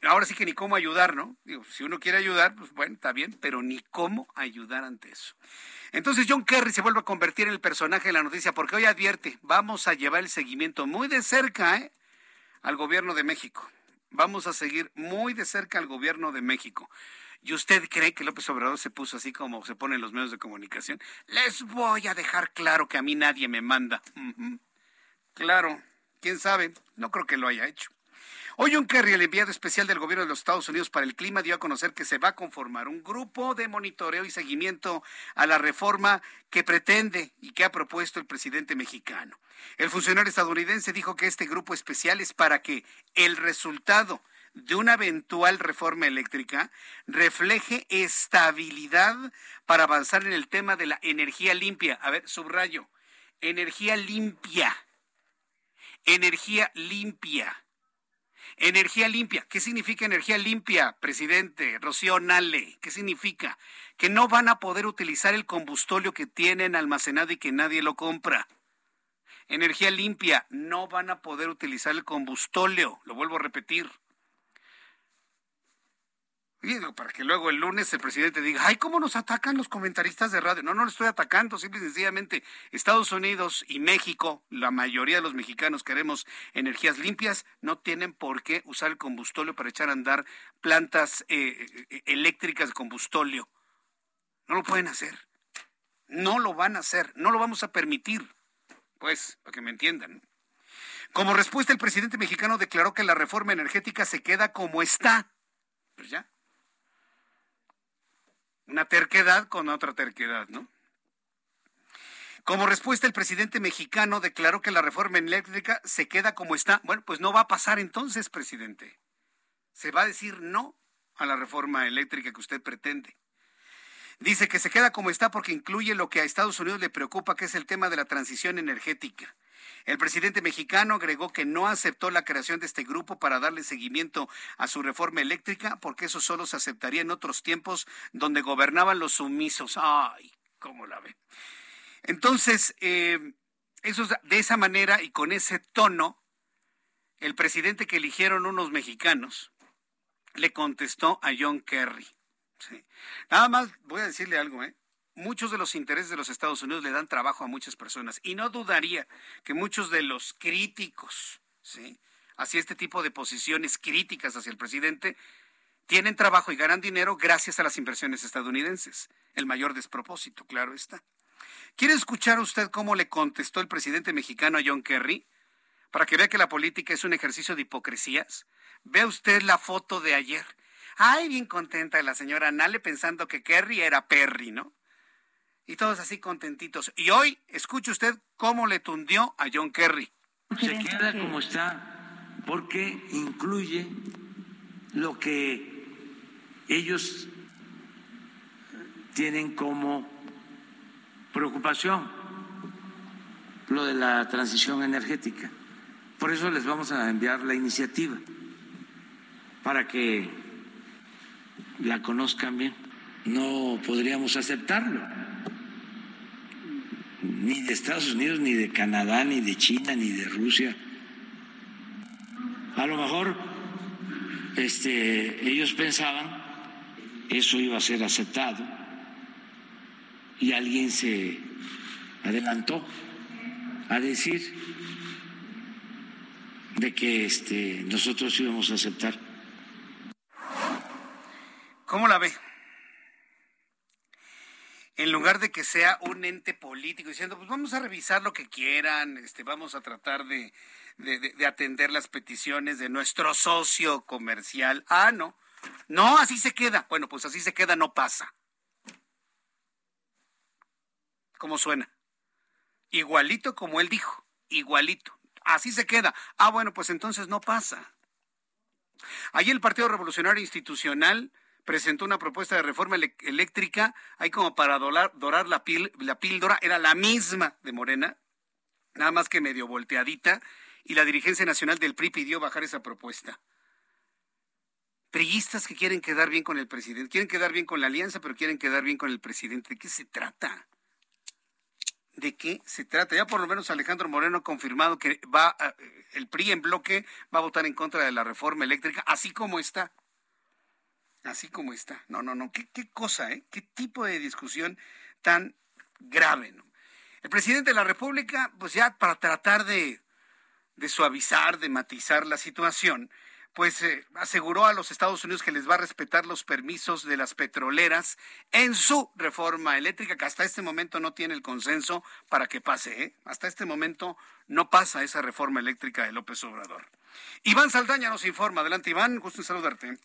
Speaker 5: Ahora sí que ni cómo ayudar, ¿no? Digo, si uno quiere ayudar, pues bueno, está bien, pero ni cómo ayudar ante eso. Entonces John Kerry se vuelve a convertir en el personaje de la noticia porque hoy advierte, vamos a llevar el seguimiento muy de cerca ¿eh? al gobierno de México. Vamos a seguir muy de cerca al gobierno de México. ¿Y usted cree que López Obrador se puso así como se pone en los medios de comunicación? Les voy a dejar claro que a mí nadie me manda. Claro, quién sabe, no creo que lo haya hecho. Hoy un Kerry, el enviado especial del gobierno de los Estados Unidos para el clima, dio a conocer que se va a conformar un grupo de monitoreo y seguimiento a la reforma que pretende y que ha propuesto el presidente mexicano. El funcionario estadounidense dijo que este grupo especial es para que el resultado de una eventual reforma eléctrica refleje estabilidad para avanzar en el tema de la energía limpia. A ver, subrayo, energía limpia. Energía limpia Energía limpia. ¿Qué significa energía limpia, presidente Rocío Nale? ¿Qué significa? Que no van a poder utilizar el combustóleo que tienen almacenado y que nadie lo compra. Energía limpia, no van a poder utilizar el combustóleo. Lo vuelvo a repetir para que luego el lunes el presidente diga, ay, ¿cómo nos atacan los comentaristas de radio? No, no lo estoy atacando, simple y sencillamente Estados Unidos y México, la mayoría de los mexicanos queremos energías limpias, no tienen por qué usar el combustóleo para echar a andar plantas eh, eh, eléctricas de combustóleo. No lo pueden hacer. No lo van a hacer, no lo vamos a permitir. pues, para que me entiendan. Como respuesta, el presidente mexicano declaró que la reforma energética se queda como está. Pues ya. Una terquedad con otra terquedad, ¿no? Como respuesta, el presidente mexicano declaró que la reforma eléctrica se queda como está. Bueno, pues no va a pasar entonces, presidente. Se va a decir no a la reforma eléctrica que usted pretende. Dice que se queda como está porque incluye lo que a Estados Unidos le preocupa, que es el tema de la transición energética. El presidente mexicano agregó que no aceptó la creación de este grupo para darle seguimiento a su reforma eléctrica, porque eso solo se aceptaría en otros tiempos donde gobernaban los sumisos. Ay, ¿cómo la ve? Entonces, eh, eso, de esa manera y con ese tono, el presidente que eligieron unos mexicanos le contestó a John Kerry. Nada más voy a decirle algo, ¿eh? Muchos de los intereses de los Estados Unidos le dan trabajo a muchas personas y no dudaría que muchos de los críticos, ¿sí? Hacia este tipo de posiciones críticas hacia el presidente, tienen trabajo y ganan dinero gracias a las inversiones estadounidenses. El mayor despropósito, claro está. ¿Quiere escuchar usted cómo le contestó el presidente mexicano a John Kerry? Para que vea que la política es un ejercicio de hipocresías. Vea usted la foto de ayer. Ay, bien contenta la señora Nale pensando que Kerry era Perry, ¿no? Y todos así contentitos. Y hoy, escuche usted cómo le tundió a John Kerry.
Speaker 12: Se queda como está porque incluye lo que ellos tienen como preocupación, lo de la transición energética. Por eso les vamos a enviar la iniciativa para que la conozcan bien. No podríamos aceptarlo, ni de Estados Unidos, ni de Canadá, ni de China, ni de Rusia. A lo mejor este, ellos pensaban eso iba a ser aceptado y alguien se adelantó a decir de que este, nosotros íbamos a aceptar
Speaker 5: ¿Cómo la ve? En lugar de que sea un ente político diciendo, pues vamos a revisar lo que quieran, este, vamos a tratar de, de atender las peticiones de nuestro socio comercial. Ah, no. No, así se queda. Bueno, pues así se queda, no pasa. ¿Cómo suena? Igualito como él dijo, igualito. Así se queda. Ah, bueno, pues entonces no pasa. Allí el Partido Revolucionario Institucional presentó una propuesta de reforma eléctrica, ahí como para dorar, la, la píldora, era la misma de Morena, nada más que medio volteadita, y la dirigencia nacional del PRI pidió bajar esa propuesta. Priistas que quieren quedar bien con el presidente, quieren quedar bien con la alianza, pero quieren quedar bien con el presidente. ¿De qué se trata? ¿De qué se trata? Ya por lo menos Alejandro Moreno ha confirmado que va, el PRI en bloque va a votar en contra de la reforma eléctrica, así como está así como está. No, no, no, qué, cosa, ¿eh? Qué tipo de discusión tan grave, ¿no? El presidente de la República, pues ya para tratar de, de suavizar, de matizar la situación, pues eh, aseguró a los Estados Unidos que les va a respetar los permisos de las petroleras en su reforma eléctrica, que hasta este momento no tiene el consenso para que pase. ¿eh? Hasta este momento no pasa esa reforma eléctrica de López Obrador. Iván Saldaña nos informa. Adelante, Iván, gusto en saludarte.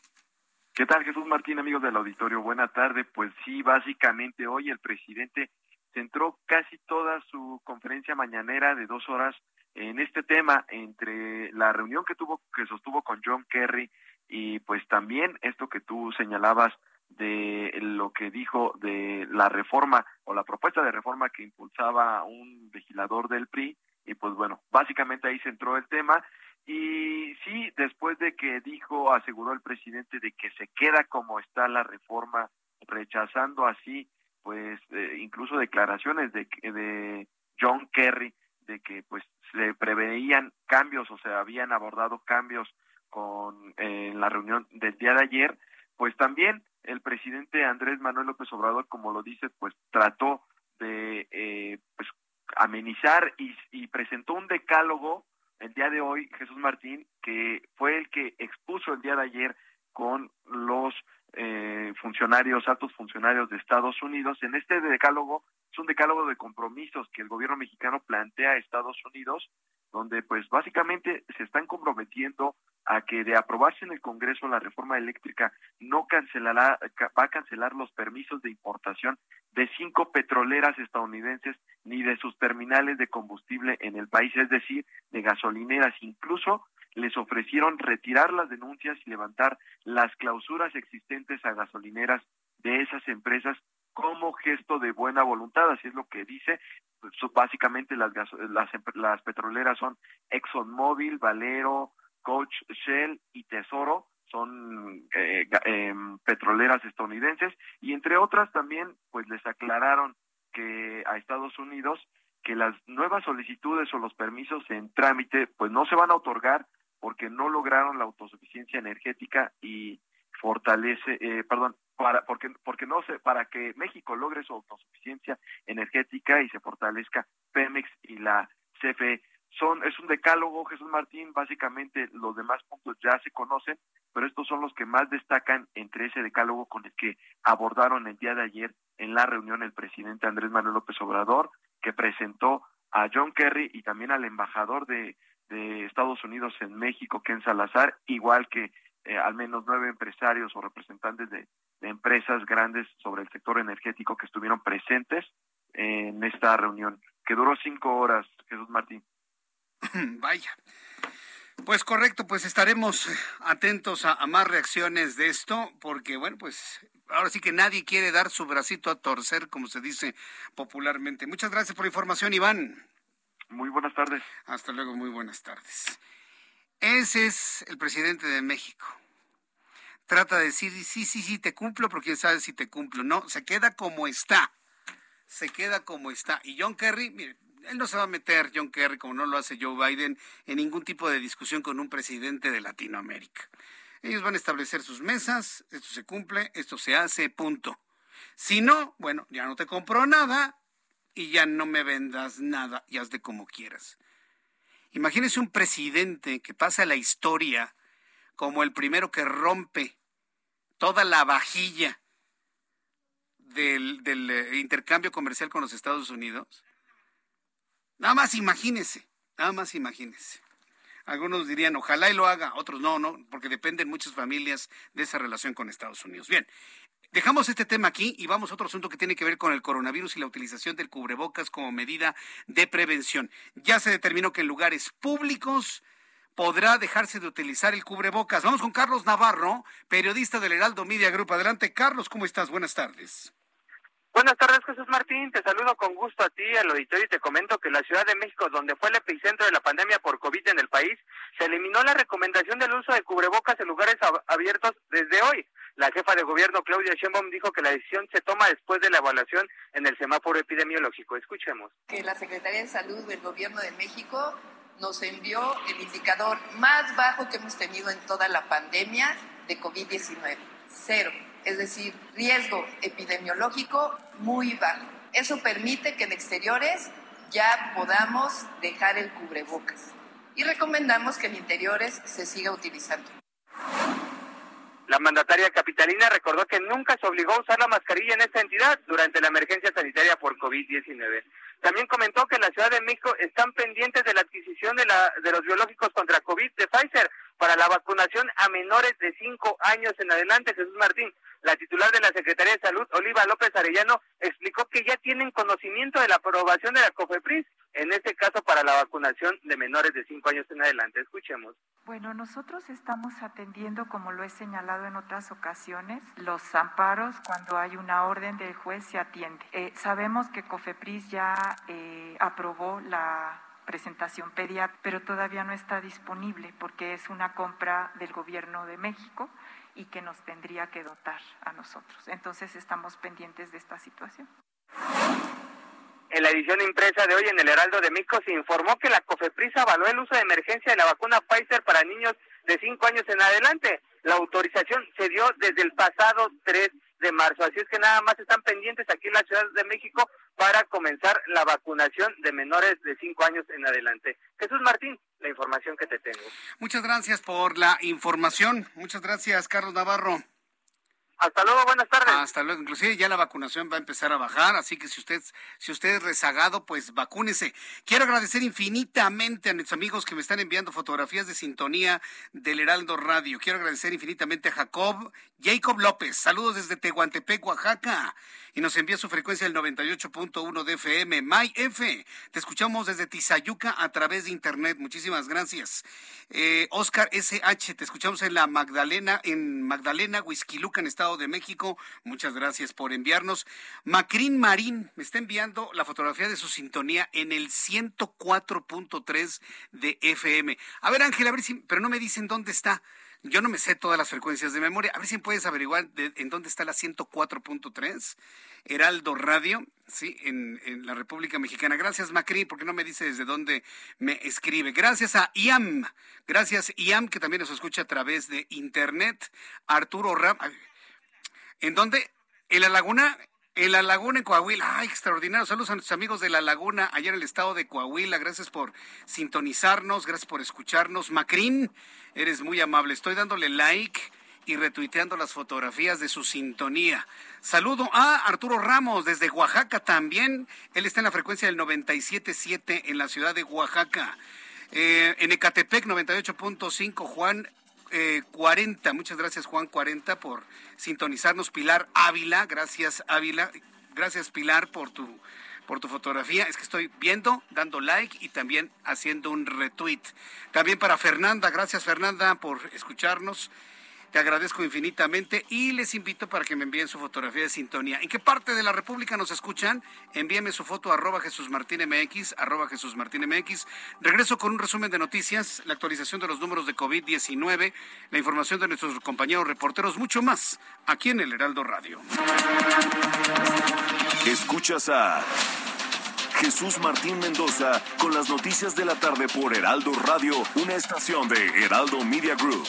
Speaker 13: ¿Qué tal, Jesús Martín, amigos del auditorio? Buena tarde. Pues sí, básicamente hoy el presidente centró casi toda su conferencia mañanera de dos horas en este tema, entre la reunión que tuvo, que sostuvo con John Kerry y pues también esto que tú señalabas de lo que dijo de la reforma o la propuesta de reforma que impulsaba un legislador del PRI y pues bueno, básicamente ahí centró el tema y sí, después de que dijo, aseguró el presidente de que se queda como está la reforma, rechazando así, pues, eh, incluso declaraciones de, de John Kerry, de que pues se preveían cambios o se habían abordado cambios con en la reunión del día de ayer, pues también el presidente Andrés Manuel López Obrador, como lo dice, pues trató de eh, pues amenizar y presentó un decálogo el día de hoy Jesús Martín, que fue el que expuso el día de ayer con los eh, funcionarios, altos funcionarios de Estados Unidos. En este decálogo es un decálogo de compromisos que el gobierno mexicano plantea a Estados Unidos, donde pues básicamente se están comprometiendo a que de aprobarse en el Congreso la reforma eléctrica no cancelará, va a cancelar los permisos de importación de cinco petroleras estadounidenses ni de sus terminales de combustible en el país, es decir, de gasolineras. Incluso les ofrecieron retirar las denuncias y levantar las clausuras existentes a gasolineras de esas empresas como gesto de buena voluntad, así es lo que dice. Pues, básicamente las, las, las petroleras son ExxonMobil, Valero, Coach Shell y Tesoro, son eh, em, petroleras estadounidenses y entre otras también pues les aclararon que a Estados Unidos que las nuevas solicitudes o los permisos en trámite pues no se van a otorgar porque no lograron la autosuficiencia energética y fortalece eh, perdón para porque porque no se para que México logre su autosuficiencia energética y se fortalezca Pemex y la CFE son es un decálogo Jesús Martín básicamente los demás puntos ya se conocen pero estos son los que más destacan entre ese decálogo con el que abordaron el día de ayer en la reunión el presidente Andrés Manuel López Obrador que presentó a John Kerry y también al embajador de, Estados Unidos en México Ken Salazar igual que eh, al menos nueve empresarios o representantes de, de empresas grandes sobre el sector energético que estuvieron presentes en esta reunión que duró cinco horas Jesús Martín
Speaker 5: Vaya. Pues correcto, pues estaremos atentos a, más reacciones de esto, porque bueno, pues ahora sí que nadie quiere dar su bracito a torcer, como se dice popularmente. Muchas gracias por la información, Iván.
Speaker 13: Muy buenas tardes.
Speaker 5: Hasta luego, muy buenas tardes. Ese es el presidente de México. Trata de decir, sí, sí, sí, te cumplo, porque quién sabe si te cumplo. No, se queda como está. Se queda como está. Y John Kerry, mire, él no se va a meter, John Kerry, como no lo hace Joe Biden, en ningún tipo de discusión con un presidente de Latinoamérica. Ellos van a establecer sus mesas, esto se cumple, esto se hace, punto. Si no, bueno, ya no te compro nada y ya no me vendas nada y haz de como quieras. Imagínese un presidente que pasa la historia como el primero que rompe toda la vajilla del, del eh, intercambio comercial con los Estados Unidos Nada más imagínese, nada más imagínese. Algunos dirían, ojalá y lo haga, otros no, no, porque dependen muchas familias de esa relación con Estados Unidos. Bien, dejamos este tema aquí y vamos a otro asunto que tiene que ver con el coronavirus y la utilización del cubrebocas como medida de prevención. Ya se determinó que en lugares públicos podrá dejarse de utilizar el cubrebocas. Vamos con Carlos Navarro, periodista del Heraldo Media Group. Adelante, Carlos, ¿cómo estás? Buenas tardes.
Speaker 14: Buenas tardes, Jesús Martín. Te saludo con gusto a ti, al auditorio, y te comento que la Ciudad de México, donde fue el epicentro de la pandemia por COVID en el país, se eliminó la recomendación del uso de cubrebocas en lugares abiertos desde hoy. La jefa de gobierno, Claudia Sheinbaum, dijo que la decisión se toma después de la evaluación en el semáforo epidemiológico. Escuchemos.
Speaker 15: Que la Secretaría de Salud del Gobierno de México nos envió el indicador más bajo que hemos tenido en toda la pandemia de COVID-19. Cero es decir, riesgo epidemiológico muy bajo. Eso permite que en exteriores ya podamos dejar el cubrebocas y recomendamos que en interiores se siga utilizando.
Speaker 14: La mandataria capitalina recordó que nunca se obligó a usar la mascarilla en esta entidad durante la emergencia sanitaria por COVID-19. También comentó que en la Ciudad de México están pendientes de la adquisición de, la, de los biológicos contra COVID de Pfizer para la vacunación a menores de 5 años en adelante. Jesús Martín, la titular de la Secretaría de Salud, Oliva López Arellano, explicó que ya tienen conocimiento de la aprobación de la COFEPRIS, en este caso para la vacunación de menores de 5 años en adelante. Escuchemos.
Speaker 16: Bueno, nosotros estamos atendiendo, como lo he señalado en otras ocasiones, los amparos cuando hay una orden del juez se atiende. Eh, sabemos que COFEPRIS ya eh, aprobó la presentación pediátrica, pero todavía no está disponible porque es una compra del gobierno de México y que nos tendría que dotar a nosotros. Entonces estamos pendientes de esta situación.
Speaker 14: En la edición impresa de hoy en el Heraldo de México se informó que la COFEPRIS avaló el uso de emergencia de la vacuna Pfizer para niños de 5 años en adelante. La autorización se dio desde el pasado 3 de marzo. Así es que nada más están pendientes aquí en la Ciudad de México para comenzar la vacunación de menores de 5 años en adelante. Jesús Martín, la información que te tengo.
Speaker 5: Muchas gracias por la información. Muchas gracias, Carlos Navarro.
Speaker 14: Hasta luego, buenas tardes.
Speaker 5: Hasta luego. Inclusive ya la vacunación va a empezar a bajar, así que si usted, si usted es rezagado, pues vacúnese. Quiero agradecer infinitamente a nuestros amigos que me están enviando fotografías de sintonía del Heraldo Radio. Quiero agradecer infinitamente a Jacob, Jacob López. Saludos desde Tehuantepec, Oaxaca. Y nos envía su frecuencia el 98.1 de FM. My F. Te escuchamos desde Tizayuca a través de internet. Muchísimas gracias. Eh, Oscar SH, te escuchamos en la Magdalena, en Magdalena, Huizquiluca, en Estado de México. Muchas gracias por enviarnos. Macrin Marín me está enviando la fotografía de su sintonía en el 104.3 de FM. A ver, Ángel, a ver si, pero no me dicen dónde está. Yo no me sé todas las frecuencias de memoria. A ver si puedes averiguar en dónde está la 104.3. Heraldo Radio, sí, en, en, la República Mexicana. Gracias, Macri, porque no me dice desde dónde me escribe. Gracias a IAM. Gracias, IAM, que también nos escucha a través de Internet. Arturo Ram. ¿En dónde? En la laguna. En la laguna en Coahuila. ¡Ay, extraordinario! Saludos a nuestros amigos de la laguna allá en el estado de Coahuila. Gracias por sintonizarnos, gracias por escucharnos. Macrín, eres muy amable. Estoy dándole like y retuiteando las fotografías de su sintonía. Saludo a Arturo Ramos desde Oaxaca también. Él está en la frecuencia del 97.7 en la ciudad de Oaxaca. Eh, en Ecatepec 98.5 Juan eh, 40. Muchas gracias Juan 40 por sintonizarnos. Pilar Ávila, gracias Ávila. Gracias Pilar por tu por tu fotografía. Es que estoy viendo, dando like y también haciendo un retweet. También para Fernanda, gracias Fernanda por escucharnos. Te agradezco infinitamente y les invito para que me envíen su fotografía de sintonía. ¿En qué parte de la República nos escuchan? Envíenme su foto arroba Jesús Martín MX, arroba Jesús Martín MX. Regreso con un resumen de noticias, la actualización de los números de COVID-19, la información de nuestros compañeros reporteros, mucho más aquí en el Heraldo Radio.
Speaker 4: Escuchas a Jesús Martín Mendoza con las noticias de la tarde por Heraldo Radio, una estación de Heraldo Media Group.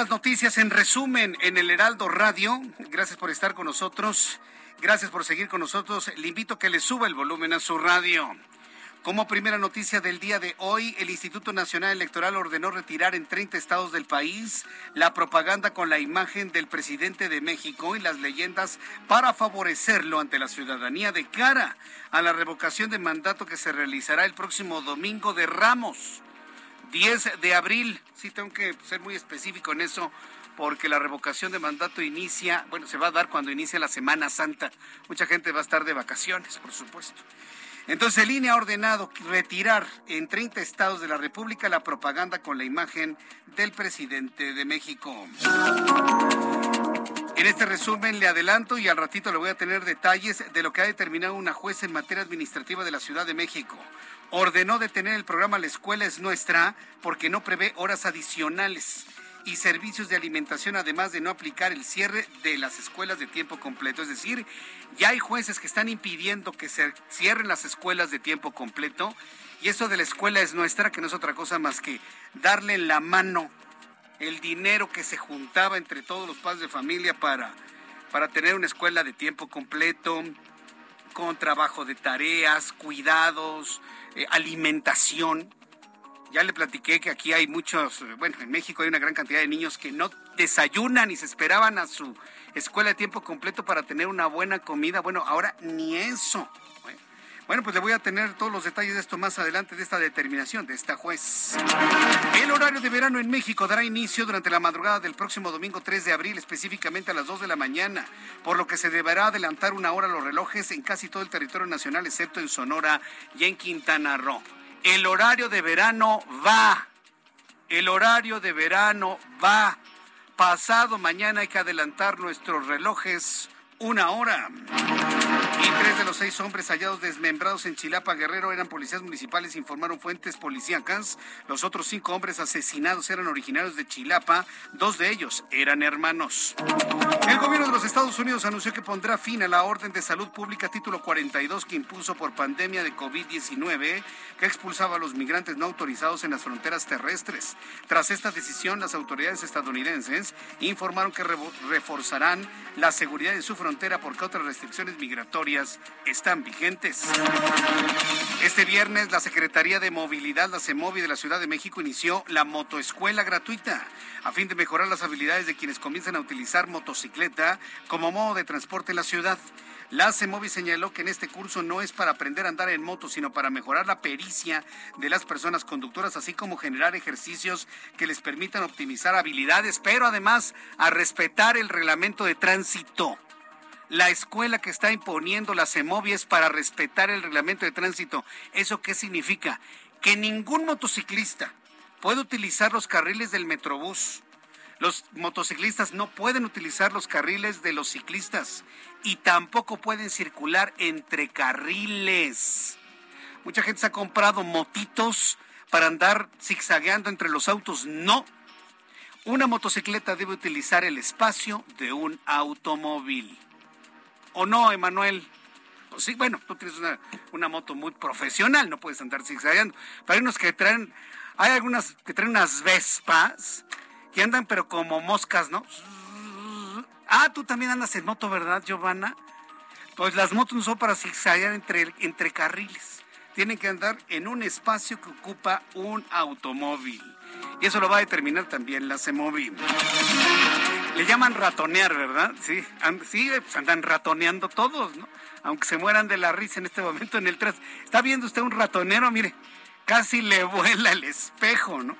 Speaker 5: Las noticias en resumen en el Heraldo Radio. Gracias por estar con nosotros. Gracias por seguir con nosotros. Le invito a que le suba el volumen a su radio. Como primera noticia del día de hoy, el Instituto Nacional Electoral ordenó retirar en 30 estados del país la propaganda con la imagen del presidente de México y las leyendas para favorecerlo ante la ciudadanía de cara a la revocación de mandato que se realizará el próximo domingo de Ramos. 10 de abril. Sí, tengo que ser muy específico en eso porque la revocación de mandato inicia, bueno, se va a dar cuando inicie la Semana Santa. Mucha gente va a estar de vacaciones, por supuesto. Entonces, el INE ha ordenado retirar en 30 estados de la República la propaganda con la imagen del presidente de México. En este resumen le adelanto y al ratito le voy a tener detalles de lo que ha determinado una jueza en materia administrativa de la Ciudad de México. Ordenó detener el programa La Escuela es Nuestra porque no prevé horas adicionales y servicios de alimentación, además de no aplicar el cierre de las escuelas de tiempo completo. Es decir, ya hay jueces que están impidiendo que se cierren las escuelas de tiempo completo. Y eso de la escuela es nuestra, que no es otra cosa más que darle la mano el dinero que se juntaba entre todos los padres de familia para, para tener una escuela de tiempo completo, con trabajo de tareas, cuidados, eh, alimentación. Ya le platiqué que aquí hay muchos, bueno, en México hay una gran cantidad de niños que no desayunan y se esperaban a su escuela de tiempo completo para tener una buena comida. Bueno, ahora ni eso. Bueno, pues le voy a tener todos los detalles de esto más adelante, de esta determinación de esta juez. El horario de verano en México dará inicio durante la madrugada del próximo domingo 3 de abril, específicamente a las 2 de la mañana, por lo que se deberá adelantar una hora los relojes en casi todo el territorio nacional, excepto en Sonora y en Quintana Roo. El horario de verano va. El horario de verano va. Pasado mañana hay que adelantar nuestros relojes una hora. Tres de los seis hombres hallados desmembrados en Chilapa Guerrero eran policías municipales, informaron fuentes policíacas. Los otros cinco hombres asesinados eran originarios de Chilapa, dos de ellos eran hermanos. El gobierno de los Estados Unidos anunció que pondrá fin a la orden de salud pública título 42 que impuso por pandemia de COVID-19 que expulsaba a los migrantes no autorizados en las fronteras terrestres. Tras esta decisión, las autoridades estadounidenses informaron que reforzarán la seguridad en su frontera porque otras restricciones migratorias están vigentes. Este viernes, la Secretaría de Movilidad, la CEMOVI de la Ciudad de México, inició la motoescuela gratuita a fin de mejorar las habilidades de quienes comienzan a utilizar motocicleta como modo de transporte en la ciudad. La CEMOVI señaló que en este curso no es para aprender a andar en moto, sino para mejorar la pericia de las personas conductoras, así como generar ejercicios que les permitan optimizar habilidades, pero además a respetar el reglamento de tránsito la escuela que está imponiendo las es para respetar el reglamento de tránsito. ¿Eso qué significa? Que ningún motociclista puede utilizar los carriles del Metrobús. Los motociclistas no pueden utilizar los carriles de los ciclistas y tampoco pueden circular entre carriles. Mucha gente se ha comprado motitos para andar zigzagueando entre los autos. No. Una motocicleta debe utilizar el espacio de un automóvil. ¿O no, Emanuel? Pues sí, bueno, tú tienes una, moto muy profesional, no puedes andar zigzagueando. Pero hay unos que traen, hay algunas que traen unas Vespas que andan pero como moscas, ¿no? Ah, tú también andas en moto, ¿verdad, Giovanna? Pues las motos no son para zigzaguear entre, entre carriles. Tienen que andar en un espacio que ocupa un automóvil. Y eso lo va a determinar también la CEMOVI. Le llaman ratonear, ¿verdad? Sí, sí, pues andan ratoneando todos, ¿no? Aunque se mueran de la risa en este momento en el tras. ¿Está viendo usted un ratonero? Mire, casi le vuela el espejo, ¿no?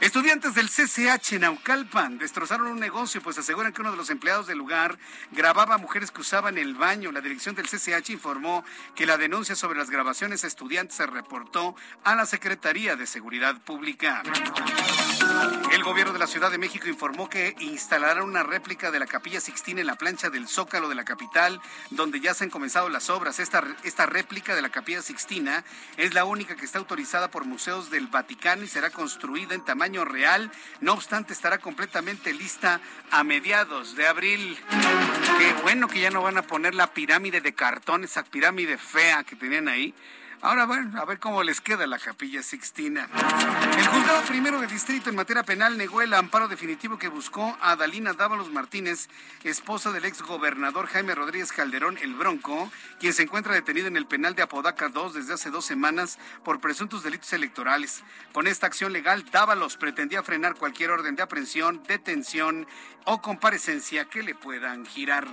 Speaker 5: Estudiantes del CCH Naucalpan destrozaron un negocio, pues aseguran que uno de los empleados del lugar grababa a mujeres que usaban el baño. La dirección del CCH informó que la denuncia sobre las grabaciones a estudiantes se reportó a la Secretaría de Seguridad Pública. El gobierno de la Ciudad de México informó que instalará una réplica de la Capilla Sixtina en la plancha del Zócalo de la capital, donde ya se han comenzado las obras. Esta, esta réplica de la Capilla Sixtina es la única que está autorizada por museos del Vaticano y será construida en tamaño año real. No obstante, estará completamente lista a mediados de abril. Qué bueno que ya no van a poner la pirámide de cartón, esa pirámide fea que tenían ahí. Ahora, bueno, a ver cómo les queda la capilla Sixtina. El juzgado primero de distrito en materia penal negó el amparo definitivo que buscó a Dalina Dávalos Martínez, esposa del ex gobernador Jaime Rodríguez Calderón, el Bronco, quien se encuentra detenido en el penal de Apodaca 2 desde hace dos semanas por presuntos delitos electorales. Con esta acción legal, Dávalos pretendía frenar cualquier orden de aprehensión, detención o comparecencia que le puedan girar.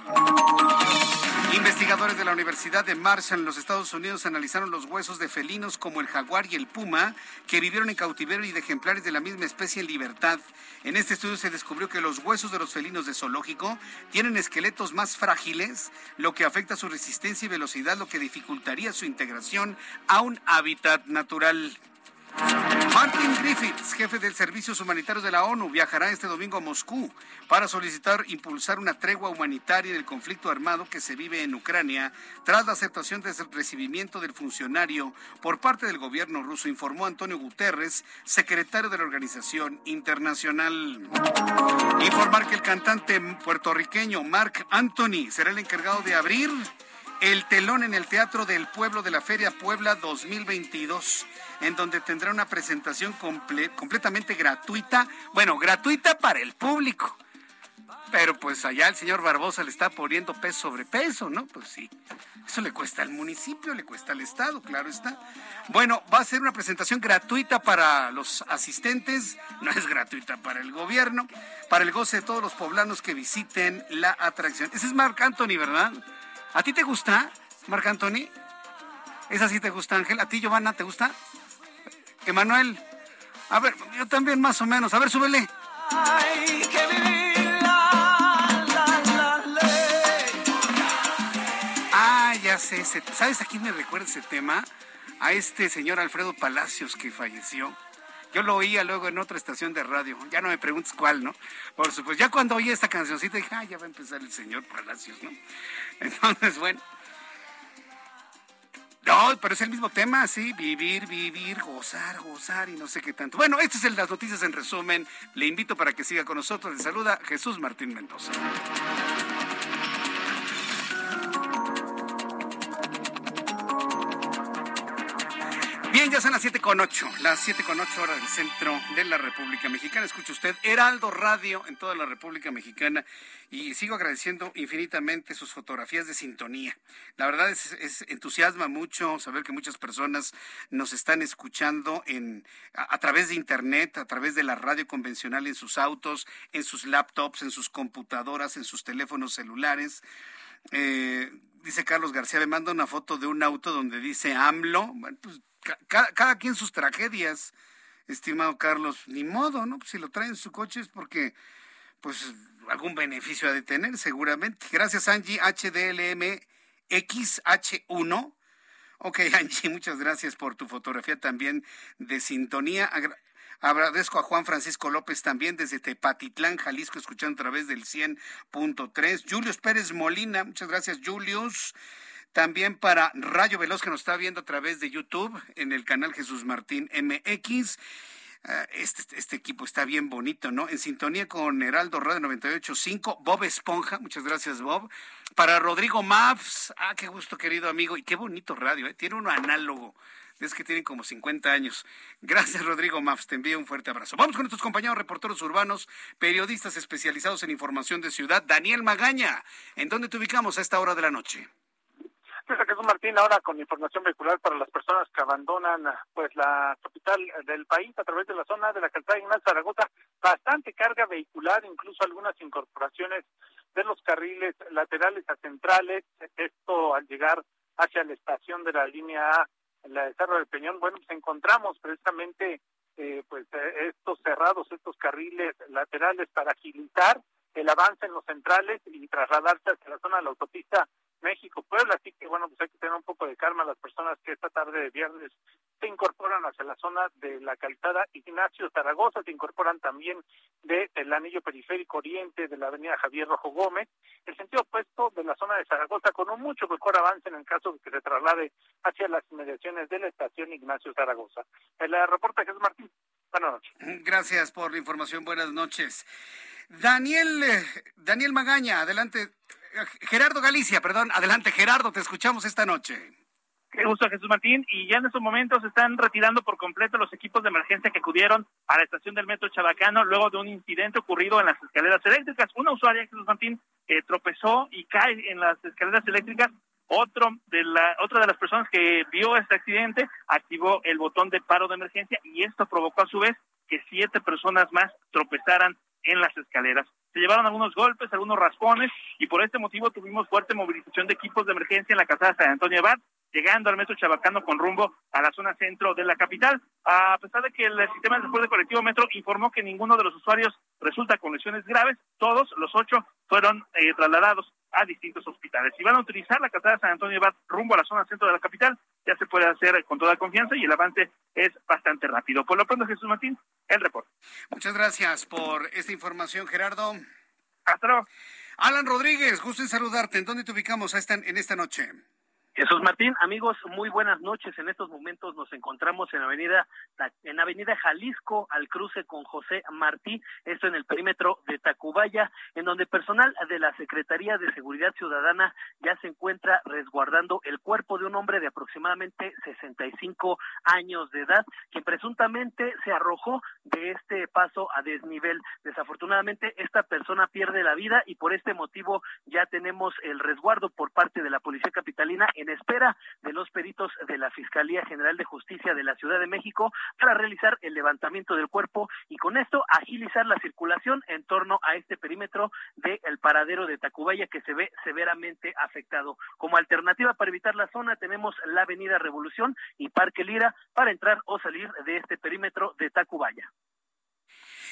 Speaker 5: Investigadores de la Universidad de Marshall en los Estados Unidos analizaron los huesos de felinos como el jaguar y el puma que vivieron en cautiverio y de ejemplares de la misma especie en libertad. En este estudio se descubrió que los huesos de los felinos de zoológico tienen esqueletos más frágiles, lo que afecta su resistencia y velocidad, lo que dificultaría su integración a un hábitat natural. Martin Griffiths, jefe de Servicios Humanitarios de la ONU, viajará este domingo a Moscú para solicitar impulsar una tregua humanitaria en el conflicto armado que se vive en Ucrania tras la aceptación del recibimiento del funcionario por parte del gobierno ruso, informó Antonio Guterres, secretario de la Organización Internacional. Informar que el cantante puertorriqueño Mark Anthony será el encargado de abrir el telón en el Teatro del Pueblo de la Feria Puebla 2022 en donde tendrá una presentación completamente gratuita, bueno, gratuita para el público. Pero pues allá el señor Barbosa le está poniendo peso sobre peso, ¿no? Pues sí. Eso le cuesta al municipio, le cuesta al Estado, claro está. Bueno, va a ser una presentación gratuita para los asistentes, no es gratuita para el gobierno, para el goce de todos los poblanos que visiten la atracción. Ese es Marc Anthony, ¿verdad? ¿A ti te gusta, Marc Anthony? ¿Esa sí te gusta, Ángel? ¿A ti, Giovanna, te gusta? Emanuel. A ver, yo también más o menos. A ver, súbele. Ah, ya sé. ¿Sabes a quién me recuerda ese tema? A este señor Alfredo Palacios que falleció. Yo lo oía luego en otra estación de radio. Ya no me preguntes cuál, ¿no? Por supuesto. Ya cuando oí esta cancioncita dije, ah, ya va a empezar el señor Palacios, ¿no? Entonces, bueno. No, pero es el mismo tema, sí, vivir, vivir, gozar, gozar y no sé qué tanto. Bueno, estas son las noticias en resumen. Le invito para que siga con nosotros. Le saluda Jesús Martín Mendoza. Ya son las siete con ocho, las siete con ocho horas del centro de la República Mexicana. Escucha usted Heraldo Radio en toda la República Mexicana y sigo agradeciendo infinitamente sus fotografías de sintonía. La verdad es, entusiasma mucho saber que muchas personas nos están escuchando en, a, través de Internet, a través de la radio convencional en sus autos, en sus laptops, en sus computadoras, en sus teléfonos celulares. Eh, dice Carlos García, me manda una foto de un auto donde dice AMLO. Bueno, pues cada, quien sus tragedias, estimado Carlos, ni modo, ¿no? Si lo trae en su coche es porque, pues, algún beneficio ha de tener, seguramente. Gracias, Angie, HDLM XH1. Ok, Angie, muchas gracias por tu fotografía también de sintonía. Agradezco a Juan Francisco López también desde Tepatitlán, Jalisco, escuchando a través del 100.3. Julius Pérez Molina, muchas gracias, Julius. También para Rayo Veloz, que nos está viendo a través de YouTube en el canal Jesús Martín MX. Ah, este, este, equipo está bien bonito, ¿no? En sintonía con Heraldo Radio 98.5, Bob Esponja, muchas gracias Bob. Para Rodrigo Mavs, ah, qué gusto querido amigo, y qué bonito radio, ¿eh? tiene un análogo, es que tienen como 50 años. Gracias Rodrigo Mavs, te envío un fuerte abrazo. Vamos con nuestros compañeros reporteros urbanos, periodistas especializados en información de ciudad, Daniel Magaña, ¿en dónde te ubicamos a esta hora de la noche?
Speaker 6: Jesús Martín, ahora con información vehicular para las personas que abandonan pues la capital del país a través de la zona de la calzada Ignacio Zaragoza, bastante carga vehicular, incluso algunas incorporaciones de los carriles laterales a centrales, esto al llegar hacia la estación de la línea A, la de Cerro del Peñón, bueno, pues encontramos precisamente eh, pues estos cerrados, estos carriles laterales para agilizar el avance en los centrales y trasladarse hacia la zona de la autopista México-Puebla, así que bueno, pues hay que tener un poco de calma las personas que esta tarde de viernes se incorporan hacia la zona de la calzada Ignacio Zaragoza, se incorporan también del el anillo periférico oriente de la avenida Javier Rojo Gómez, el sentido opuesto de la zona de Zaragoza con un mucho mejor avance en el caso de que se traslade hacia las inmediaciones de la estación Ignacio Zaragoza. El reporte Jesús Martín. Buenas noches.
Speaker 5: Gracias por la información. Buenas noches. Daniel, eh, Daniel Magaña, adelante. Gerardo Galicia, perdón. Adelante, Gerardo, te escuchamos esta noche.
Speaker 7: Qué gusto, Jesús Martín. Y ya en estos momentos se están retirando por completo los equipos de emergencia que acudieron a la estación del metro Chabacano luego de un incidente ocurrido en las escaleras eléctricas. Una usuaria, Jesús Martín, eh, tropezó y cae en las escaleras eléctricas. Otro de la, otra de las personas que vio este accidente activó el botón de paro de emergencia y esto provocó a su vez que siete personas más tropezaran en las escaleras. Se llevaron algunos golpes, algunos raspones y por este motivo tuvimos fuerte movilización de equipos de emergencia en la casa de San Antonio Abad, llegando al metro Chabacano con rumbo a la zona centro de la capital. A pesar de que el sistema de transporte colectivo metro informó que ninguno de los usuarios resulta con lesiones graves, todos los ocho fueron eh, trasladados a distintos hospitales. Si van a utilizar la casa de San Antonio Abad rumbo a la zona centro de la capital, ya se puede hacer con toda confianza y el avance es bastante rápido. Por lo pronto, Jesús Martín, el reporte.
Speaker 5: Muchas gracias por esta información, Gerardo.
Speaker 7: Hasta luego.
Speaker 5: Alan Rodríguez, gusto en saludarte. ¿En dónde te ubicamos en esta noche?
Speaker 8: Jesús Martín, amigos, muy buenas noches. En estos momentos nos encontramos en Avenida en Avenida Jalisco al cruce con José Martí, esto en el perímetro de Tacubaya, en donde personal de la Secretaría de Seguridad Ciudadana ya se encuentra resguardando el cuerpo de un hombre de aproximadamente 65 años de edad, que presuntamente se arrojó de este paso a desnivel. Desafortunadamente, esta persona pierde la vida y por este motivo ya tenemos el resguardo por parte de la Policía Capitalina en espera de los peritos de la Fiscalía General de Justicia de la Ciudad de México para realizar el levantamiento del cuerpo y con esto agilizar la circulación en torno a este perímetro del paradero de Tacubaya que se ve severamente afectado. Como alternativa para evitar la zona tenemos la Avenida Revolución y Parque Lira para entrar o salir de este perímetro de Tacubaya.